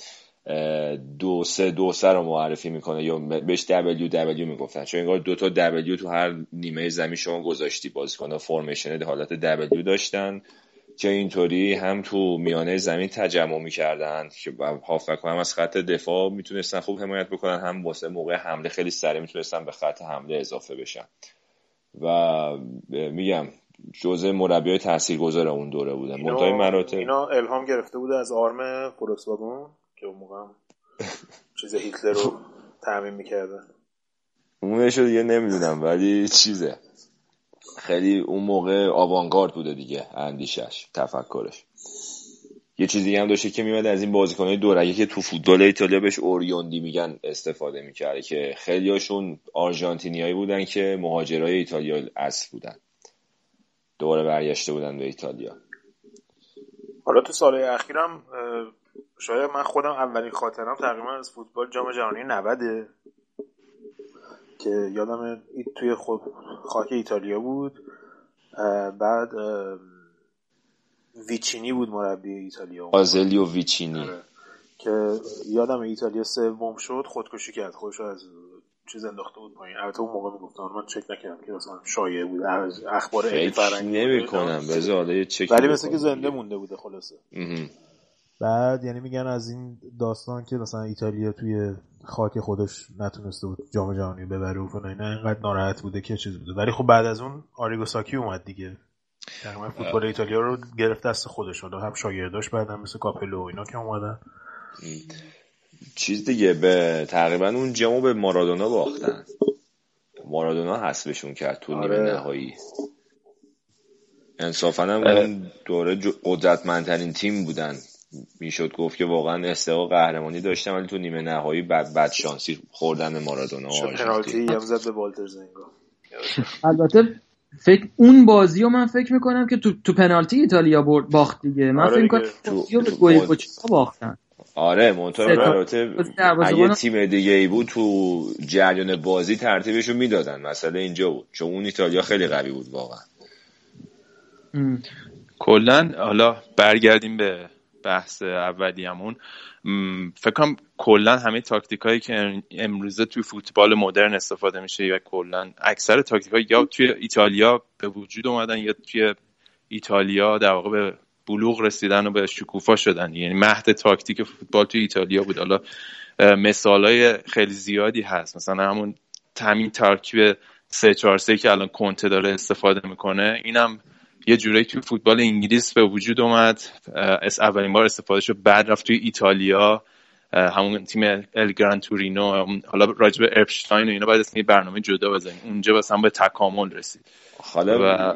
Speaker 3: دو سه دو سه رو معرفی می‌کنه یا بهش W W می‌گفتن. چون انگار دو تا W تو هر نیمه زمین شما گذاشتی بازیکن. formation حالت W داشتن. که اینطوری هم تو میانه زمین تجمع می‌کردن که هافک هم از خط دفاع می‌تونستن خوب حمایت بکنن هم واسه موقع حمله خیلی سریع می‌تونستن به خط حمله اضافه بشن. و میگم جزء مربی های تاثیرگذار اون دوره بودن منتهای مراتب
Speaker 2: اینا الهام گرفته بوده از آرم فولکس که اون موقع چیز هیتلر رو تعمین می‌کردن
Speaker 3: اونش دیگه نمی‌دونم ولی چیزه. خیلی اون موقع آوانگارد بوده دیگه اندیشش تفکرش. یه چیزی هم داشته که میمد از این بازیکنهای دورگه که تو فوتبال ایتالیا بهش اوریوندی میگن استفاده می‌کرده که خیلی هاشون آرژانتینیایی بودن که مهاجرای ایتالیا اصل بودن. دوباره برگشته بودن به ایتالیا.
Speaker 2: حالا تو سال اخیرم شاید من خودم اولین خاطرم تقریبا از فوتبال جام جهانی 90 که یادم توی خود خاک ایتالیا بود بعد ویچینی بود مربی ایتالیا
Speaker 3: آزلیو ویچینی. آره.
Speaker 2: که یادم ایتالیا سوم شد خودکشی کرد. خودش از چیز انداخته بود پایین. البته اون موقع می‌گفتن. من چک نکردم که مثلا شایعه بود. اخبار
Speaker 3: فرنگی نمی‌کنم بذار چک
Speaker 2: ولی مثل که زنده مونده بوده خلاصه. بعد یعنی میگن از این داستان که مثلا ایتالیا توی خاک خودش نتونسته بود جام جهانی ببره و نه اینقدر ناراحت بوده که چیز بوده. ولی خب بعد از اون آریگو ساکی اومد دیگه. تقریبا فوتبال ایتالیا رو گرفت دست خودش. حالا هم شاگرداش بعد هم مثل کاپلو و اینا که اومدن.
Speaker 3: چیز دیگه به تقریبا اون جامو به مارادونا باختن. مارادونا حسبشون کرد تو نیمه آره. نهایی. انصافا هم اون دوره قدرتمندترین تیم بودن. می‌شد گفت که واقعا استحقاق قهرمانی داشتن ولی تو نیمه نهایی بد بد شانسی خوردن مارادونا
Speaker 2: و پنالتی هم زد به
Speaker 4: البته فکر اون بازی رو من فکر می‌کنم که تو, تو پنالتی ایتالیا برد باخت دیگه. من آره فکر می‌کنم رو به گویکوچا باختن.
Speaker 3: آره منطقه مراتب اگه تیم دیگه ای بود تو جریان بازی ترتیبشو می‌دادن. مسئله اینجا بود. چون اون ایتالیا خیلی قوی بود واقعا.
Speaker 1: کلا حالا برگردیم به بحث اولیمون. فکر کنم کلا همه تاکتیک هایی که امروزه توی فوتبال مدرن استفاده میشه یا کلا اکثر تاکتیک یا توی ایتالیا به وجود اومدن یا توی ایتالیا در واقع به بلوغ رسیدن و به شکوفا شدن. یعنی مهد تاکتیک فوتبال توی ایتالیا بود. حالا مثال های خیلی زیادی هست. مثلا همون تامین ترکیب 3 4 3 که الان کنته داره استفاده می‌کنه. اینم یه جورایی توی فوتبال انگلیس به وجود اومد. از اولین بار استفاده شد بعد رفت توی ایتالیا. همون تیم ال گران تورینو حالا راجب ارپشتاین و اینا باید یه برنامه جدا بزنیم. اونجا بس هم به تکامل رسید.
Speaker 3: حالا و...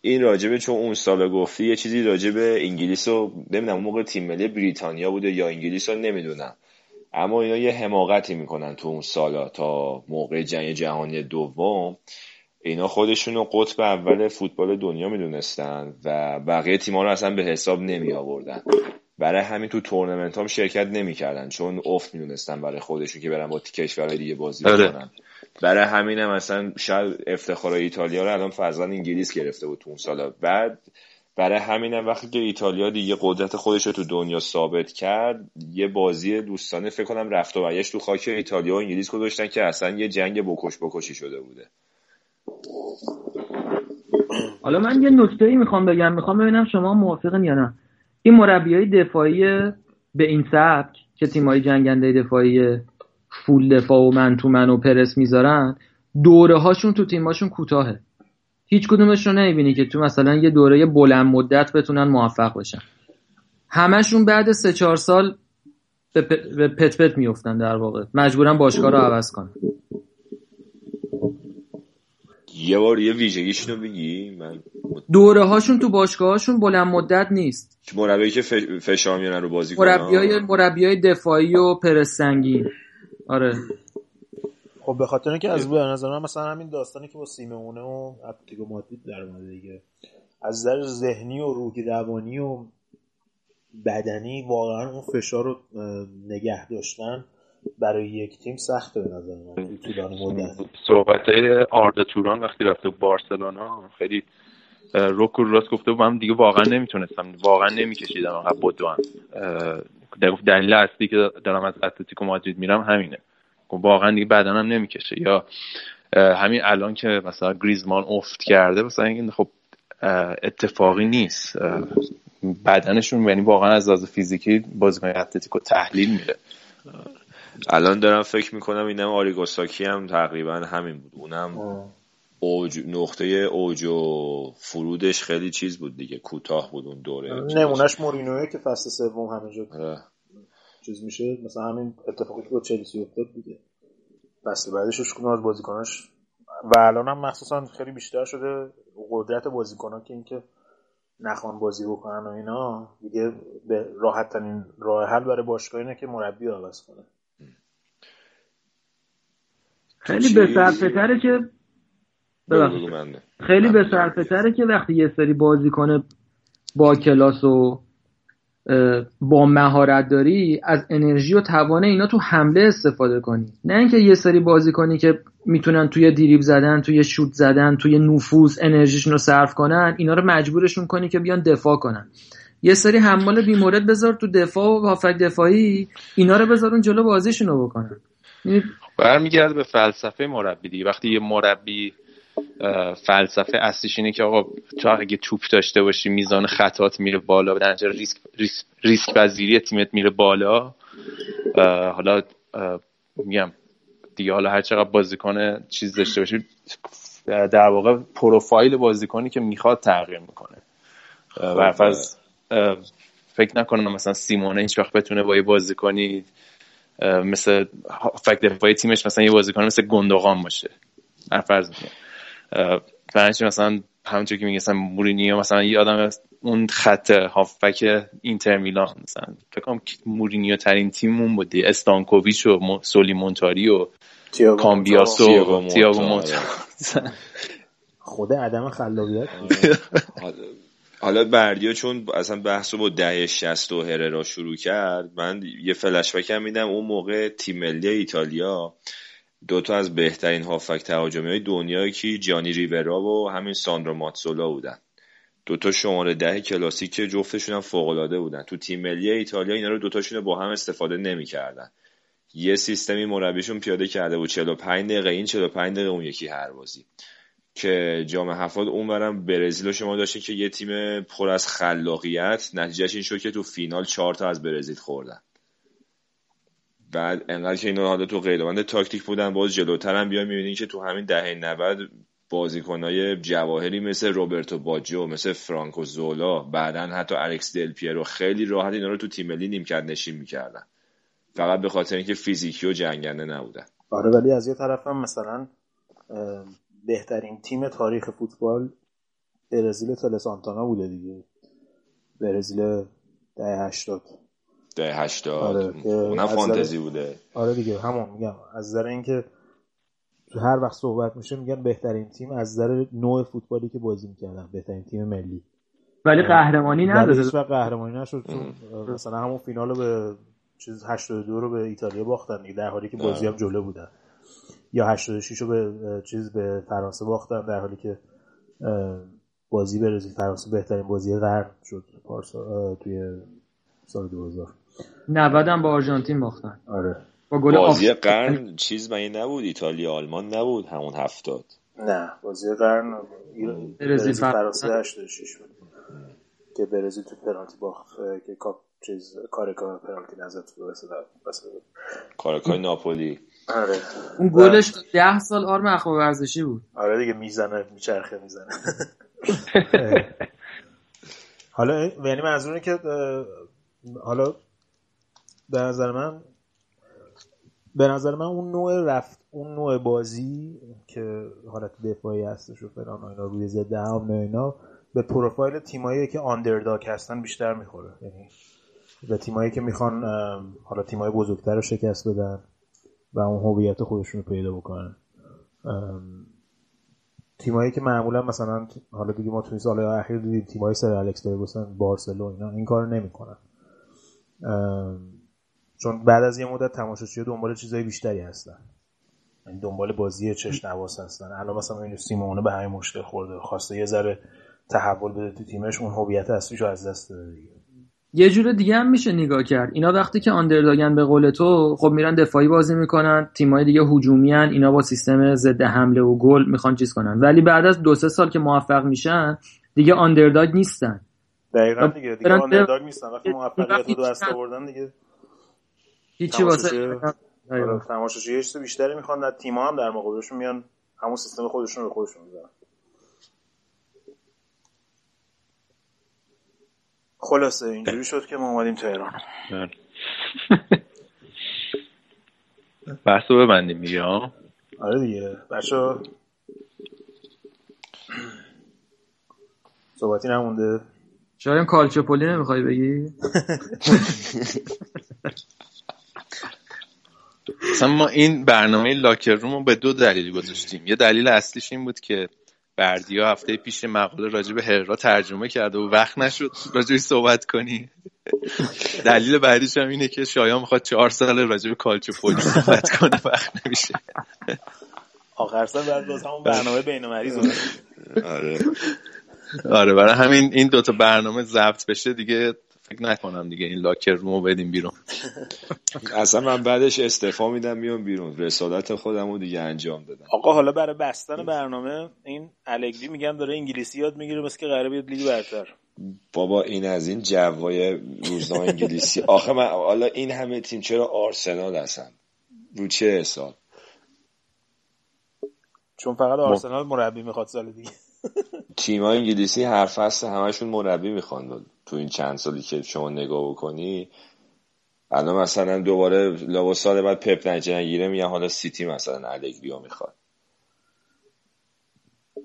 Speaker 3: این راجبه چون اون سال گفتی یه چیزی راجبه انگلیس رو نمی‌دونم اون موقع تیم ملی بریتانیا بوده یا انگلیس رو نمی‌دونم. اما اینا یه حماقتی می‌کنن تو اون سالا تا موقع جنگ جهانی دوم. اینا خودشون رو قطب اول فوتبال دنیا می‌دونستن و بقیه تیما رو اصلا به حساب نمی آوردن برای همین تو تورنمنت هم شرکت نمی‌کردن چون افت می‌دونستن برای خودشون که برن با کشورهای دیگه بازی آره. کنن برای همین هم اصلا شاید افتخار ایتالیا رو الان فضلا انگلیس گرفته بود تو اون سالا. بعد برای همینم وقتی که ایتالیا دیگه قدرت خودش رو تو دنیا ثابت کرد یه بازی دوستانه فکر کنم رفت و برگشت تو خاک ایتالیا و انگلیس گذاشتن که اصلا یه جنگ بکش بکشی شده بوده.
Speaker 4: حالا من یه نکته ای می‌خوام بگم. می‌خوام ببینم شما موافقن یا نه. این مربی های دفاعی به این سبک که تیمای جنگنده دفاعی فول دفاع و من تو من و پرس می‌ذارن دوره هاشون تو تیماشون کوتاهه. هیچ کدومش رو نمی‌بینی که تو مثلا یه دوره بلند مدت بتونن موفق بشن. همشون بعد سه چهار سال به پت پت میفتن در واقع. مجبورن باشگاه رو عوض کنن.
Speaker 3: یه بار یه ویژگیشون رو بگی من
Speaker 4: دوره هاشون تو باشگاهاشون بلند مدت نیست.
Speaker 3: مربی که فشار میارن رو بازی
Speaker 4: مربیای مربیای دفاعی و پرسنگی. آره.
Speaker 2: خب به خاطر اینکه از به نظر من مثلا همین داستانی که با سیمونه و اتلتیکو مادرید در اومده دیگه از نظر ذهنی و روحی روانی و بدنی واقعا اون فشار رو نگه داشتن. برای یک تیم سخته به نظر من. طولانی مدت.
Speaker 1: صحبت آردا توران وقتی رفته بارسلونا خیلی روک راست گفته من دیگه واقعا نمی‌تونستم واقعا نمیکشیدم. انقدر بدوم دلیل اصلی که دارم از اتلتیکو مادرید میرم همینه. خب واقعا دیگه بدنم نمی‌کشه. یا همین الان که مثلا گریزمان افت کرده مثلا این خب اتفاقی نیست. بدنشون یعنی واقعا از لحاظ فیزیکی بازیکن اتلتیکو تحلیل میره.
Speaker 3: الان دارم فکر می‌کنم اینم آریگوساکی هم تقریبا همین بود. اونم اوج نقطه اوج و فرودش خیلی چیز بود دیگه. کوتاه بود اون دوره.
Speaker 2: نمونهش مورینوه که فصل سوم همینجا چیز میشه. مثلا همین اتفاقی که با چلسی افتاد دیگه. فصل بعدش کنه از بازیکناش و الان هم مخصوصا خیلی بیشتر شده قدرت بازیکنان که اینکه نخوان بازی بکنن و اینا. دیگه به راحت ترین راه حل برای باشگاه اینه که مربی عوض کنه.
Speaker 4: خیلی به تره که خیلی به تره که وقتی یه سری بازیکن با کلاس و با مهارت داری از انرژی و توان اینا تو حمله استفاده کنی. نه اینکه یه سری بازی کنی که می‌تونن توی دیریب زدن توی شوت زدن توی نفوذ انرژیشون رو صرف کنن اینا رو مجبورشون کنی که بیان دفاع کنن. یه سری حمال بیمورد بذار تو دفاع و هافک دفاعی اینا رو بذارون جلو بازیشون رو بکنن.
Speaker 1: یعنی برمیگرده به فلسفه مربی دیگه. وقتی یه مربی فلسفه اصلیش اینه که آقا تو اگه توپ داشته باشی میزان خطات میره بالا و ریسک, ریسک, ریسک پذیری تیمت میره بالا. حالا میگم دیگه حالا هر چقدر بازیکن چیز داشته باشی در واقع پروفایل بازیکنی که می‌خواد تغییر می‌کنه. برفرض فکر نکنم مثلا سیمونه هیچ وقت بتونه با یه بازیکنی مثل فکر دفاعی تیمش مثلا یه بازیکن مثل گندوغان باشه. فرض میگم فرنچی مثلا همونطور که میگه مثلا مورینیو مثلا یه آدم اون خط هافبک اینتر میلان مثلا. فکر کنم مورینیو ترین تیممون بودی استانکوویچ و سولی مونتاری و کامبیاس و تییاگو مونتا
Speaker 2: خود عدم خلاقیت.
Speaker 3: حالا بردیا چون اصلا بحث با ده شست و هررا شروع کرد من یه فلش هم میدم اون موقع تیم ملی ایتالیا. دوتا از بهترین هافک تهاجمی های دنیا که جانی ریورا و همین ساندرو ماتسولا بودن. دوتا شماره ده کلاسیک جفتشون هم فوق بودن. تو تیم ملی ایتالیا اینا رو دوتاشون رو با هم استفاده نمی‌کردن. یه سیستمی مربیشون پیاده کرده بود 45 دقیقه این 45 دقیقه اون یکی هر بازی. که جام هفتاد اون برم برزیل شما داشتین که یه تیم پر از خلاقیت نتیجهش این شد که تو فینال چهار تا از برزیل خوردن. بعد انقدر که اینا حالا تو قیدبند تاکتیک بودن باز جلوتر هم بیا می‌بینین که تو همین دهه 90 بازیکنای جواهری مثل روبرتو باجو مثل فرانکو زولا بعدا حتی الکس دل پیرو خیلی راحت اینا رو تو تیم ملی نیمکت نشین می‌کردن. فقط به خاطر اینکه فیزیکی و جنگنده نبودن.
Speaker 2: آره ولی از یه طرف هم مثلا بهترین تیم تاریخ فوتبال برزیل تلسانتانا بوده دیگه. برزیل ده هشتاد.
Speaker 3: ده هشتاد. آره اونم فانتزی بوده.
Speaker 2: آره دیگه همون میگم. از نظر اینکه تو هر وقت صحبت میشه میگن بهترین تیم از نظر نوع فوتبالی که بازی می‌کردن بهترین تیم ملی.
Speaker 4: ولی قهرمانی نداره
Speaker 2: و قهرمانی نشد. مثلا همون فینال به چیز 82 رو به ایتالیا باختن در حالی که بازی هم جلو بودن. یا 86 رو به چیز به فرانسه باختن در حالی که بازی برزیل فرانسه بهترین بازی قرن شد. پارسا توی سال 2000
Speaker 4: 90 هم با آرژانتین باختن.
Speaker 2: آره.
Speaker 3: با گل بازی قرن چیز مگه نبود؟ ایتالیا آلمان نبود؟ همون هفتاد.
Speaker 2: نه بازی قرن برزیل فرانسه. 86 بود. که برزیل تو پنالتی باخت که کاپ چیز کارکا پنالتی نزد تو
Speaker 3: کارکای ناپولی.
Speaker 2: آره.
Speaker 4: اون گلش ده سال آرم اخبار ورزشی بود.
Speaker 2: آره دیگه می‌زنه میچرخه می‌زنه. حالا یعنی منظور که حالا به نظر من به نظر من اون نوع رفت اون نوع بازی که حالت دفاعی هستش و فلان اینا روی ضد هم اینا به پروفایل تیمایی که آندرداگ هستن بیشتر می‌خوره. یعنی به تیمایی که می‌خوان حالا تیمای بزرگتر رو شکست بدن. و اون هویت خودشون رو پیدا بکنن. تیمایی که معمولا مثلا حالا دیگه ما توی سال اخیر دیدیم تیمای سر الکس فرگوسن بارسلونا اینا این کار نمی‌کنن. چون بعد از یه مدت تماشاچی دنبال چیزای بیشتری هستن. یعنی دنبال بازی چش نواس هستن. الان مثلا این سیمونه به همین مشکل خورده. خواسته یه ذره تحول بده تو تیمش اون هویت اصلیشو از دست داده دیگه.
Speaker 4: یه جور دیگه هم میشه نگاه کرد. اینا وقتی که آندرداگن به قول تو خب میرن دفاعی بازی می‌کنن تیمای دیگه هجومی اینا با سیستم ضد حمله و گل می‌خوان چیز کنن. ولی بعد از دو سه سال که موفق میشن دیگه آندرداگ نیستن.
Speaker 2: دقیقا دیگه دیگه آندرداگ نیستن. وقتی موفقیت رو دست آوردن دیگه.
Speaker 4: هیچی واسه
Speaker 2: تماشاچی یه بیشتری می‌خوان در تیم‌ها هم در مقابلشون میان همون سیستم خودشون رو خودشون می‌ذارن. خلاصه اینجوری شد که ما اومدیم تهران.
Speaker 1: بحث رو ببندیم دیگه
Speaker 2: آره دیگه. بچه صحبتی نمونده.
Speaker 4: شاید کالچوپولی نمی‌خوای بگی؟
Speaker 1: مثلا ما این برنامه لاکر روم رو به دو دلیل گذاشتیم. یه دلیل اصلیش این بود که بردیا هفته پیش مقاله راجع به هررا ترجمه کرده و وقت نشد راجعش صحبت کنی. دلیل بعدیش هم اینه که شایان می‌خواد چهار سال راجع به کالچوپولی صحبت کنه وقت نمیشه.
Speaker 2: آخر سال بعد باز همون برنامه بین مریض
Speaker 3: آره.
Speaker 1: آره برای همین این دوتا برنامه ضبط بشه دیگه. فکر نکنم دیگه این لاکر رومو بدیم بیرون.
Speaker 3: اصلا من بعدش استفا میدم میام بیرون. رسالت خودم رو دیگه انجام دادم.
Speaker 2: آقا حالا برای بستن برنامه این الگری میگن داره انگلیسی یاد می‌گیره مثل که قراره بیاد لیگ برتر.
Speaker 3: بابا این از این جوای روزنامه انگلیسی. آخه من حالا این همه تیم چرا آرسنال هستن؟ رو چه حساب؟
Speaker 2: چون فقط آرسنال مربی می‌خواد سال دیگه.
Speaker 3: تیم انگلیسی هر فصل همشون مربی می‌خوان. تو این چند سالی که شما نگاه بکنی الان مثلا دوباره لابا سال بعد پپ نگیره میگن حالا سیتی مثلا الگریو می‌خواد.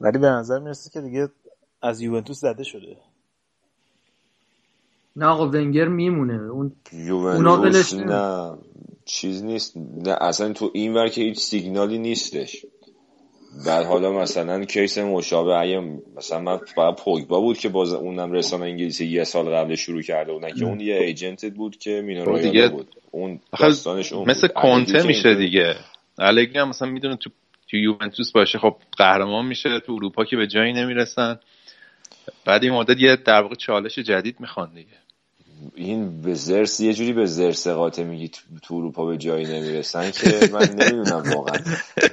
Speaker 2: ولی به نظر می‌رسه که دیگه از یوونتوس زده شده.
Speaker 4: نه آقا ونگر میمونه. اون
Speaker 3: یوونتوس نه چیز نیست. نه اصلا تو این ور که هیچ سیگنالی نیستش. بعد حالا مثلا کیس مشابه اگه مثلا من فقط پوگبا بود که باز اونم رسانه انگلیسی یه سال قبل شروع کرده بودن که اون یه ایجنت بود که مینو دیگه بود. اون داستانش اون
Speaker 1: مثل کنته میشه دیگه. الگری هم مثلا می‌دونه تو تو یوونتوس باشه خب قهرمان میشه تو اروپا که به جایی نمی‌رسن. بعد این مدت یه در واقع چالش جدید می‌خوان دیگه.
Speaker 3: این به زرس یه جوری به زرس قاطع میگی تو اروپا به جایی نمی‌رسن که من نمی‌دونم واقعا.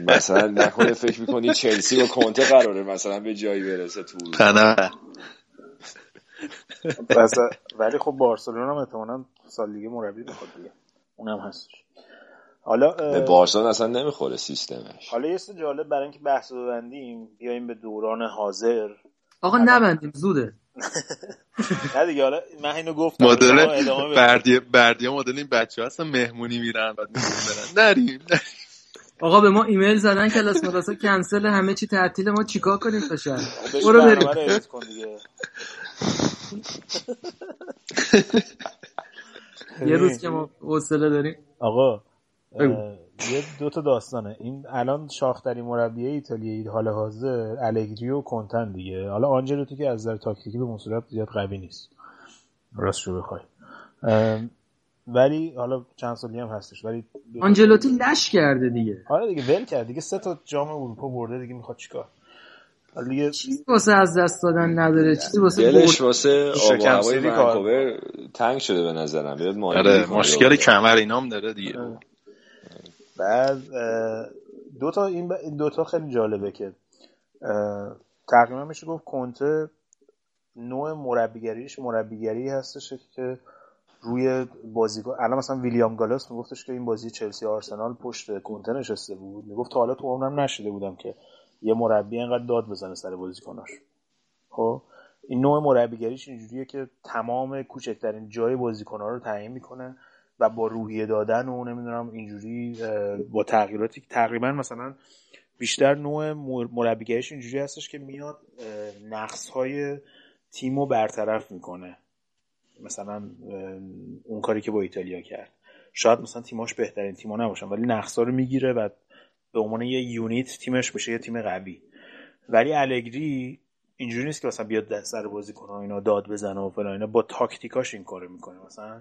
Speaker 3: مثلا نکنه فکر می‌کنی چلسی و کنته قراره مثلا به جایی برسه تو
Speaker 1: اروپا؟
Speaker 2: ولی خب بارسلونا هم احتمالاً سال دیگه مربی بخواد دیگه. اونم هستش. حالا
Speaker 3: به بارسلونا اصلا نمی‌خوره سیستمش.
Speaker 2: حالا یه جالب برای اینکه بحث ببندیم بیایم به دوران حاضر.
Speaker 4: آقا نبندیم زوده.
Speaker 2: نه دیگه حالا من اینو گفتم
Speaker 1: مدل بردیه بردیه مدل این بچه هستن مهمونی میرن بعد برن نریم
Speaker 4: آقا به ما ایمیل زدن که لاس مدرسه کنسل همه چی تعطیل ما چیکار کنیم فشار
Speaker 2: برو بریم. کن دیگه.
Speaker 4: یه روز که ما حوصله داریم.
Speaker 2: آقا یه دو تا داستانه. این الان شاختری مربی ایتالیایی حال حاضر الگری و کنتن دیگه. حالا آنجلوتی که از نظر تاکتیکی به صورت زیاد قوی نیست. راست رو بخوای. ولی حالا چند سالی هم هستش ولی
Speaker 4: آنجلوتی لش کرده دیگه.
Speaker 2: آره دیگه ول کرد دیگه. سه تا جام اروپا برده دیگه می‌خواد چیکار؟
Speaker 4: چیزی واسه از دست دادن نداره چیزی واسه
Speaker 3: دلش واسه آب و هوای ونکوور تنگ شده به نظرم. بیاد
Speaker 1: آره مشکل کمر اینام داره دیگه.
Speaker 2: بعد دو تا این دو تا خیلی جالبه که تقریبا میشه گفت کنته نوع مربیگریش مربیگری هستش که روی بازیکن الان مثلا ویلیام گالاس میگفتش که این بازی چلسی آرسنال پشت کنته نشسته بود. می‌گفت تا حالا تو عمرم نشده بودم که یه مربی انقدر داد بزنه سر بازیکناش. خب؟ این نوع مربیگریش اینجوریه که تمام کوچکترین جای بازیکنها رو تعیین می‌کنه. و با روحیه دادن و نمی‌دونم اینجوری با تغییراتی تقریبا مثلا بیشتر نوع مربیگریش اینجوری هستش که میاد نقص های تیم رو برطرف می‌کنه. مثلا اون کاری که با ایتالیا کرد. شاید مثلا تیماش بهترین تیما نباشن ولی نقصا رو می‌گیره و به عنوان یه یونیت تیمش بشه یه تیم قوی. ولی الگری اینجوری نیست که مثلا بیاد سر بازی کنه اینا داد بزنه و فلان اینا. با تاکتیکاش این کارو می‌کنه. مثلا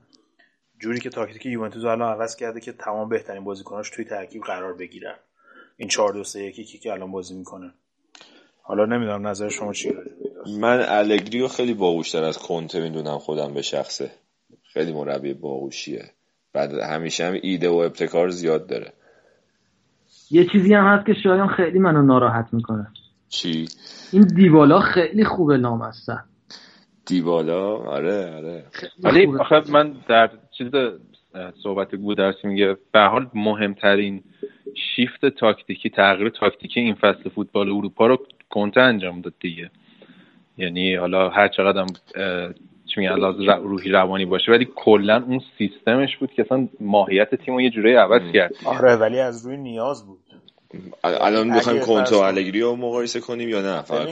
Speaker 2: جوری که تاکتیک یوونتوس الان عوض کرده که تمام بهترین بازیکناش توی ترکیب قرار بگیرن. این 4 2 3 1 که الان بازی می‌کنه. حالا نمی‌دونم نظر شما چیه
Speaker 3: من الگری رو خیلی باهوشتر از کنته می‌دونم خودم به شخصه. خیلی مربی باهوشیه. بعد همیشه هم ایده و ابتکار زیاد داره.
Speaker 4: یه چیزی هم هست که شایان خیلی منو ناراحت می‌کنه.
Speaker 3: چی؟
Speaker 4: این دیوالا خیلی خوبه لامصب
Speaker 3: دیوالا آره آره.
Speaker 1: ولی آخه من در چیز صحبت گودرسی میگه به حال مهمترین شیفت تاکتیکی تغییر تاکتیکی این فصل فوتبال اروپا رو کنته انجام داد دیگه. یعنی حالا هر چقدر چی میگن روحی روانی باشه ولی کلا اون سیستمش بود که اصلا ماهیت تیم رو یه جوری عوض کرد.
Speaker 2: آره ولی از روی نیاز بود.
Speaker 3: الان می‌خوایم کنته و الگری رو مقایسه کنیم یا نه؟
Speaker 2: فقط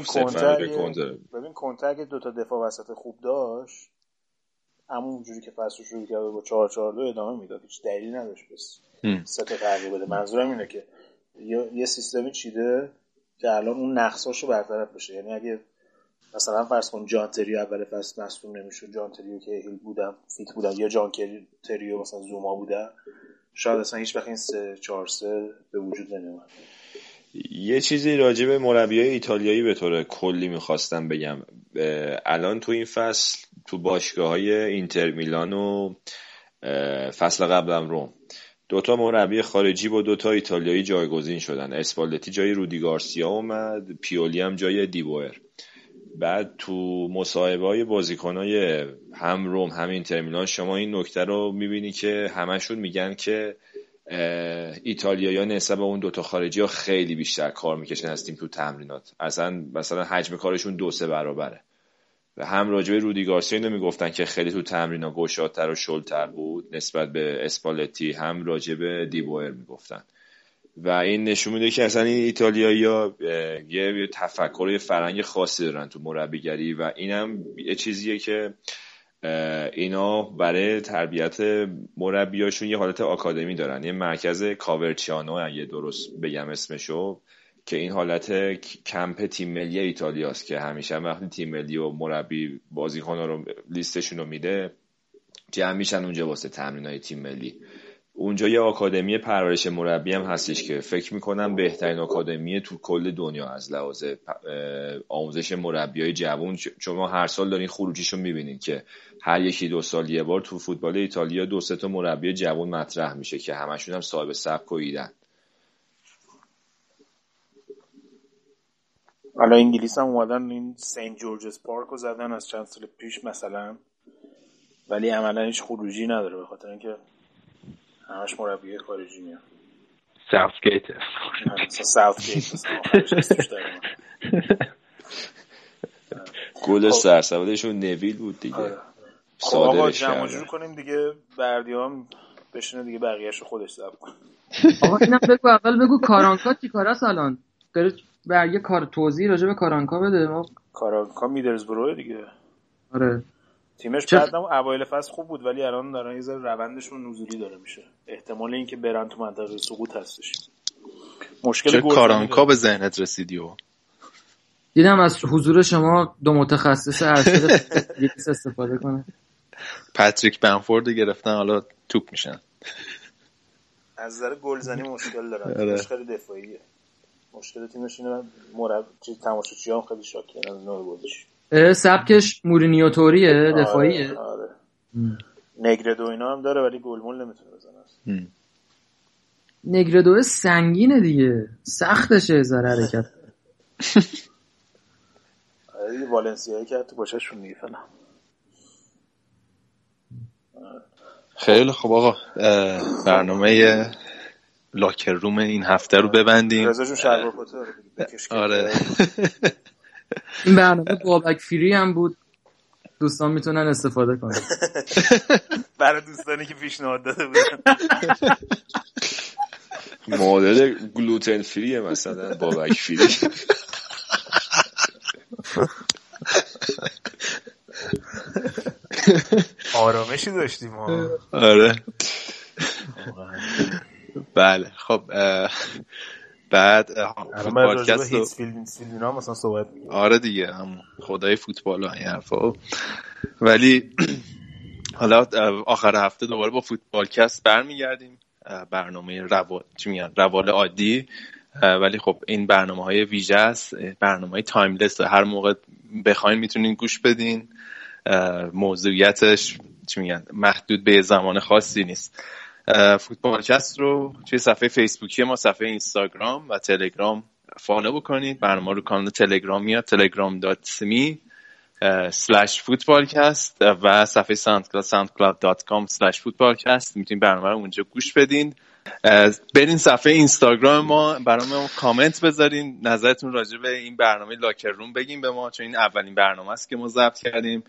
Speaker 2: ببین کنته اگه دو تا دفاع وسط خوب داشت همون جوری که فصل شروع کرد با 4 4 2 ادامه می‌داد. هیچ دلیلی نداشت بس سه تا تغییر بده. منظورم اینه که یه سیستمی چیده که الان اون نقصاشو برطرف بشه. یعنی اگه مثلا فرض کن جان تریو اول فصل مصدوم نمی‌شد جان تریو که هیل بودم فیت بودم یا جان تریو مثلا زوما بودم شاید اصلا هیچ وقت این سه چهار سه به وجود نمیومد.
Speaker 3: یه چیزی راجع به مربی ایتالیایی به طور کلی می‌خواستم بگم. الان تو این فصل تو باشگاه های اینتر میلان و فصل قبلم روم. دوتا مربی خارجی با دوتا ایتالیایی جایگزین شدن. اسپالتی جای رودی گارسیا اومد پیولی هم جای دیبوئر بعد تو مصاحبه های بازیکن های هم روم هم اینتر شما این نکته رو می‌بینی که همشون میگن که ایتالیا نسبت به اون دوتا خارجی ها خیلی بیشتر کار می‌کشن از تیم تو تمرینات. اصلا مثلا حجم کارشون دو سه برابره. و هم راجبه رودی گارسیا اینو می‌گفتن که خیلی تو تمرینا گشادتر و شلتر بود. نسبت به اسپالتی هم راجبه دیبوئر می‌گفتن. و این نشون میده که اصلا این ایتالیایی ها یه تفکر یه فرنگ خاصی دارن تو مربیگری. و اینم یه چیزیه که اینا برای تربیت مربیاشون یه حالت آکادمی دارن. یه مرکز کاورچیانو اگه درست بگم اسمشو که این حالت کمپ تیم ملی ایتالیاست که همیشه وقتی تیم ملی و مربی بازیکن‌ها رو لیستشون رو میده جمع میشن اونجا واسه تمرینای تیم ملی. اونجا یه آکادمی پرورش مربی هم هستش که فکر می‌کنم بهترین آکادمی تو کل دنیا از لحاظ آموزش مربی های جوون شما هر سال دارین خروجیشو می‌بینید که هر یکی دو سال یه بار تو فوتبال ایتالیا دو سه تا مربی جوون مطرح میشه که همشون هم صاحب سبک و ایدن.
Speaker 2: حالا انگلیس هم اومدن این سنت جورجز پارک رو زدن از چند سال پیش مثلا ولی عملا هیچ خروجی نداره به خاطر اینکه همش مربی خارجی میاد.
Speaker 1: ساوت گیت
Speaker 2: ساوت گیت
Speaker 3: گل سرسبدشون نویل بود دیگه. آره.
Speaker 2: خب آقا جمع جور کنیم دیگه بردی هم بشینه دیگه بقیهش خودش زب کن
Speaker 4: آقا اینم بگو اول بگو کارانکا چی کار الان داره برگه کار توضیح راجع به کارانکا بده. ما
Speaker 2: کارانکا میدرزبروه دیگه.
Speaker 4: آره.
Speaker 2: تیمش چه... بعدم اوایل فصل خوب بود ولی الان دارن یه ذره روندشون نزولی داره میشه. احتمال اینکه برن تو منطقه سقوط هستش.
Speaker 1: مشکل کارانکا به ذهنت رسیدی و؟
Speaker 4: دیدم از حضور شما دو متخصص ارشد استفاده کنه.
Speaker 1: پاتریک بنفورد گرفتن حالا توپ میشن.
Speaker 2: از نظر گلزنی مشکل دارن. آره. مشکل دفاعیه. مشکل تیمش اینه مرب تماشاچی هم خیلی شاکی نوع بودش
Speaker 4: سبکش مورینیو توریه دفاعیه.
Speaker 2: آره, آره. نگردو اینا هم داره ولی گلمول نمی‌تونه بزنه.
Speaker 4: نگردو سنگینه دیگه. سختشه ذره حرکت.
Speaker 2: آره والنسیایی که تو باششون دیگه فعلا
Speaker 1: خیلی خب آقا. برنامه لاکر روم این هفته رو ببندیم. آره.
Speaker 4: این برنامه بابک فری هم بود. دوستان می‌تونن استفاده کنن.
Speaker 2: برای دوستانی که پیشنهاد داده بودن.
Speaker 3: مدل گلوتن فریه مثلا بابک فری
Speaker 2: آرامشی داشتیم
Speaker 1: آره. بله خب بعد
Speaker 2: پادکست رو مثلا صحبت
Speaker 1: آره دیگه هم خدای فوتبال و این حرفا. ولی حالا آخر هفته دوباره با فوتبالکست برمیگردیم. برنامه روال چی میگن؟ روال عادی. ولی خب این برنامه های ویژه است. برنامه های timeless هر موقع بخواین می‌تونین گوش بدین. موضوعیتش چی میگن؟ محدود به زمان خاصی نیست. فوتبالکست رو توی صفحه فیسبوکی ما صفحه اینستاگرام و تلگرام follow بکنید. برنامه رو کانال تلگرام میاد تلگرام dot فوتبالکست و صفحه SoundCloud SoundCloud dot com فوتبالکست می‌تونید برنامه رو اونجا گوش بدین. برین صفحه اینستاگرام ما برای ما کامنت بذارین. نظرتون راجع به این برنامه locker room بگین به ما چون این اولین برنامه است که ما ضبط کردیم.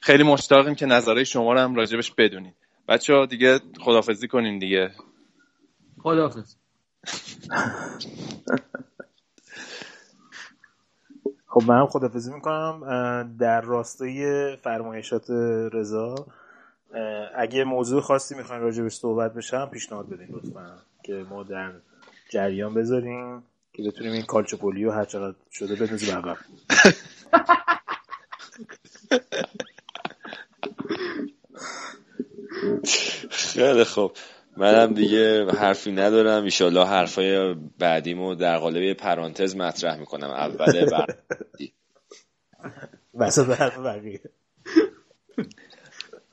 Speaker 1: خیلی مشتاقیم که نظرهای شما رو هم راجبش بدونید بچه ها دیگه خدافزی کنین دیگه.
Speaker 4: خدافز
Speaker 2: خب من خدافزی می‌کنم در راستای فرمایشات رضا اگه موضوع خاصی می‌خواین راجبش صحبت بشم پیشنهاد بدین لطفا که ما در جریان بذاریم که بتونیم این کالچوپولیو هر چقدر شده بندازیم عقب
Speaker 3: خیلی خوب. منم دیگه حرفی ندارم. ایشالله حرفای بعدیمو در قالب پرانتز مطرح می‌کنم. اوله بعدی
Speaker 2: وسط حرف بقیه.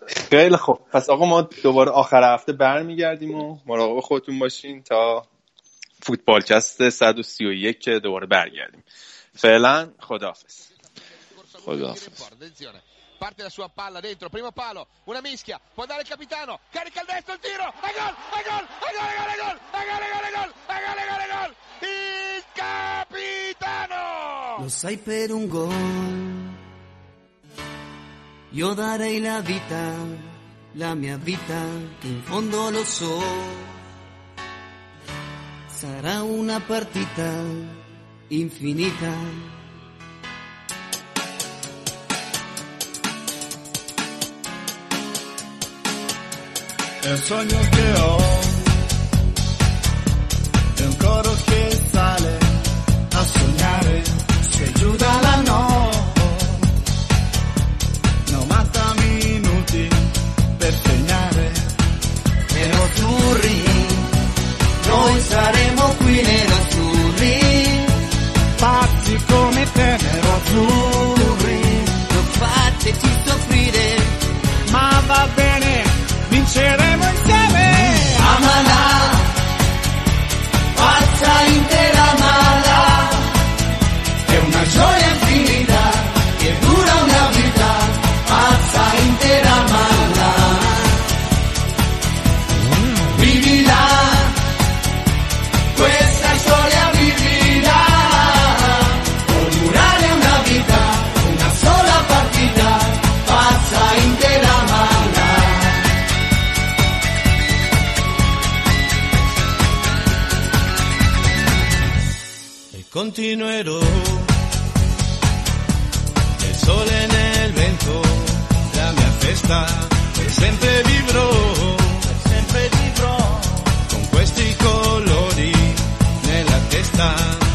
Speaker 1: خیلی خوب. پس آقا ما دوباره آخر هفته برمیگردیم و مراقب خودتون باشین تا فوتبالکست 131 که دوباره برگردیم. فعلا خداحافظ.
Speaker 3: خداحافظ.
Speaker 5: Parte la sua palla dentro, primo palo, una mischia, può dare il capitano, carica il destro, il tiro, e gol, e gol, e gol, e gol, e gol, e gol, e gol, e gol, e gol, e e gol, il capitano!
Speaker 6: Lo sai per un gol, io darei la vita, la mia vita, che in fondo lo so, sarà una partita infinita
Speaker 7: el sueño que ho, è un coro che sale a sognare, se giù dalla notte, continuerò. Il sole nel vento, la mia festa, e sempre vivrò, sempre vivrò, con questi colori nella testa.